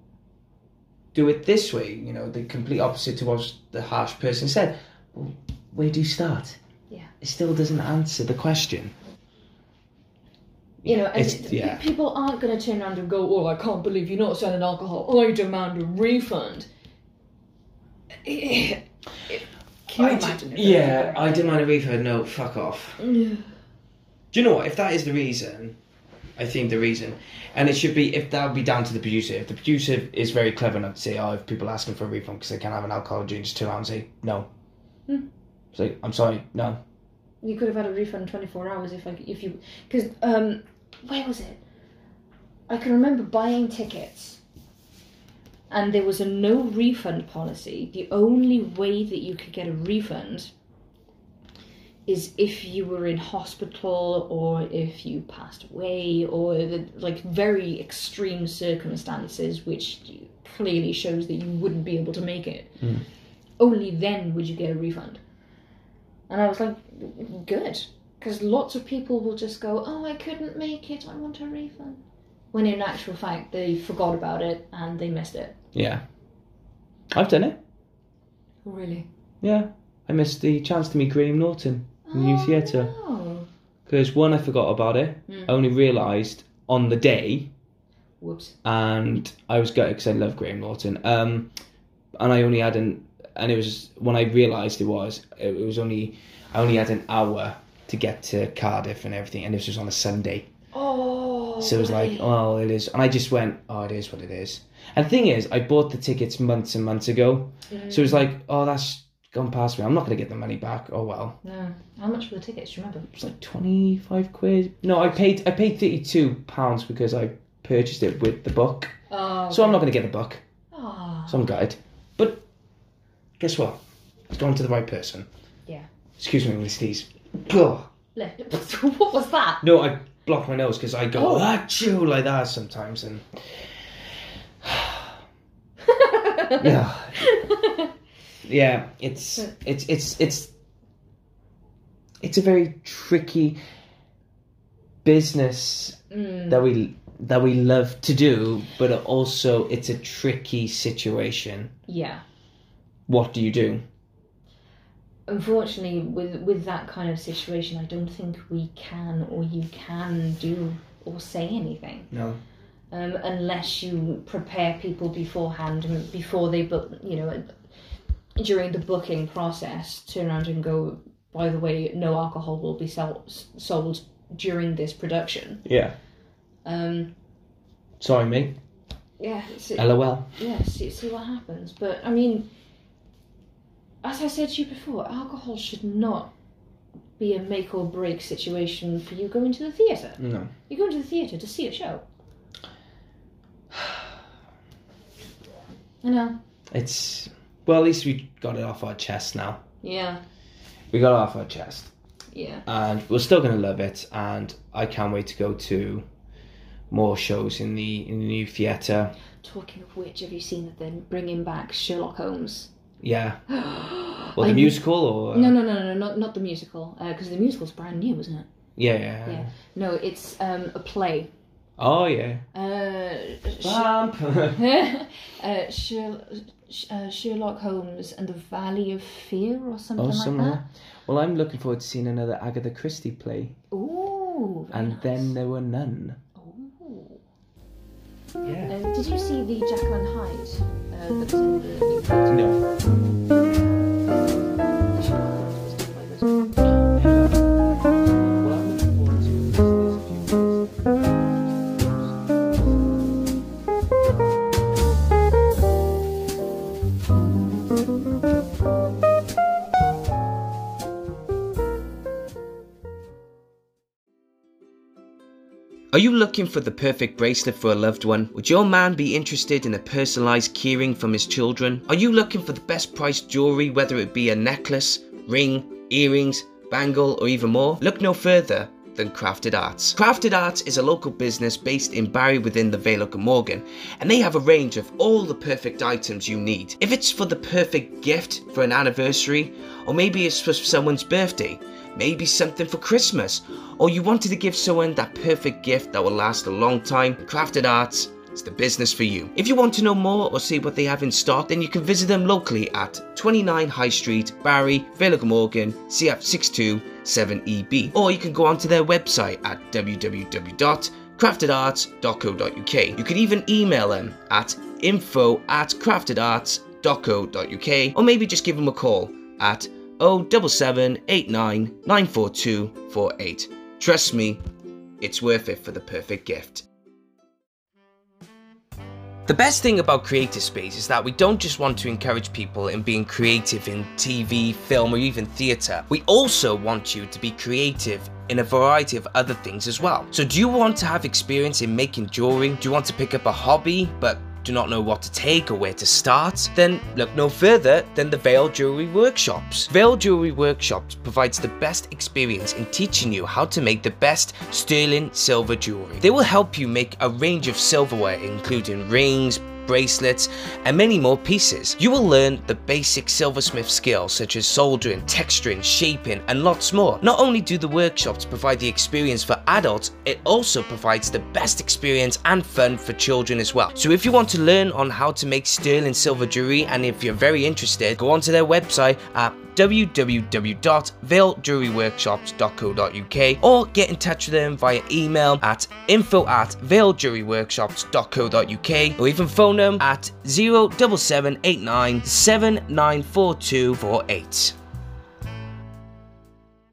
do it this way, you know, the complete opposite to what the harsh person said. Well, where do you start? Yeah. It still doesn't answer the question. You know, and yeah. people aren't going to turn around and go, "Oh, I can't believe you're not selling alcohol. I demand a refund." Eh, eh, can you I d- imagine? if yeah, I demand a refund. No, fuck off. Yeah. Do you know what? If that is the reason, I think the reason, and it should be if that would be down to the producer. If the producer is very clever enough to say, "Oh, if people asking for a refund because they can't have an alcohol drink, just two hours," say no. Hmm. Like I'm sorry, no. You could have had a refund 24 hours if like if you because um where was it? I can remember buying tickets and there was a no refund policy. The only way that you could get a refund is if you were in hospital or if you passed away or the, like very extreme circumstances which clearly shows that you wouldn't be able to make it. Mm. Only then would you get a refund. And I was like, good. Because lots of people will just go, oh, I couldn't make it, I want a refund. When in actual fact, they forgot about it and they missed it. Yeah, I've done it. Really? Yeah, I missed the chance to meet Graham Norton new theatre No. because one, I forgot about it. Mm. I only realised on the day Whoops. and I was gutted because I love Graham Norton. Um, and I only had an, and it was when I realised it was, it was only, I only had an hour to get to Cardiff and everything, and this was on a Sunday. Oh. So it was like, oh, it is, and I just went, oh, it is what it is. And the thing is, I bought the tickets months and months ago, so it was like, oh, that's gone past me. I'm not gonna get the money back. Oh well, No. How much were the tickets? Do you remember? it was like twenty five quid. No, I paid, I paid thirty two pounds because I purchased it with the book. Oh. So I'm not gonna get the book. Oh. So I'm gutted. But guess what? It's gone to the right person. Yeah. Excuse me, Miss. Ugh. what was that? No, I block my nose because I go Oh. ah chew like that sometimes, and yeah, yeah. It's it's it's it's it's a very tricky business Mm. that we that we love to do, but also it's a tricky situation. Yeah. What do you do? Unfortunately, with with that kind of situation, I don't think we can or you can do or say anything No. um, unless you prepare people beforehand before they book. You know, during the booking process, turn around and go. By the way, no alcohol will be sell- sold during this production. Yeah. Um, Sorry, me. yeah, see, LOL. yeah, see, see what happens. But I mean, as I said to you before, alcohol should not be a make or break situation for you going to the theatre. No. You're going to the theatre to see a show. I know. It's well, at least we got it off our chest now. Yeah, We got it off our chest, yeah. and we're still gonna love it. And I can't wait to go to more shows in the in the new theatre. Talking of which, have you seen that they're bringing back Sherlock Holmes? Yeah. Or the musical, or No, no, no, no, not not the musical, because the musical's brand new, isn't it? Yeah, yeah. Yeah. No, it's um, a play. Oh yeah. Uh, uh, Sher- uh, Sherlock Holmes and the Valley of Fear or something oh, that. like that. Well, I'm looking forward to seeing another Agatha Christie play, Ooh. and nice. then there were none. Ooh. Yeah. Uh, did you see the and Hyde uh, that's in the new? No. Are you looking for the perfect bracelet for a loved one? Would your man be interested in a personalized keyring from his children? Are you looking for the best priced jewelry, whether it be a necklace, ring, earrings, bangle, or even more? Look no further than Crafted Arts. Crafted Arts is a local business based in Barry within the Vale of Glamorgan, and they have a range of all the perfect items you need. If it's for the perfect gift for an anniversary, or maybe it's for someone's birthday, maybe something for Christmas, or you wanted to give someone that perfect gift that will last a long time, Crafted Arts it's the business for you. If you want to know more or see what they have in stock, then you can visit them locally at 29 High Street, Barry, Vale of Glamorgan, CF627EB. Or you can go onto their website at www.craftedarts.co.uk. You can even email them at info at craftedarts.co.uk or maybe just give them a call at 07789 Trust me, it's worth it for the perfect gift. The best thing about Creative Space is that we don't just want to encourage people in being creative in TV, film, or even theatre. We also want you to be creative in a variety of other things as well. So do you want to have experience in making jewelry? Do you want to pick up a hobby but do not know what to take or where to start, then look no further than the Veil Jewelry Workshops. Veil Jewelry Workshops provides the best experience in teaching you how to make the best sterling silver jewelry. They will help you make a range of silverware including rings, bracelets, and many more pieces. You will learn the basic silversmith skills such as soldering, texturing, shaping, and lots more. Not only do the workshops provide the experience for adults, it also provides the best experience and fun for children as well. So if you want to learn on how to make sterling silver jewelry and if you're very interested, go onto their website at www.vailejewelryworkshops.co.uk or get in touch with them via email at info at vailejewelryworkshops.co.uk or even phone them at 07789 794248.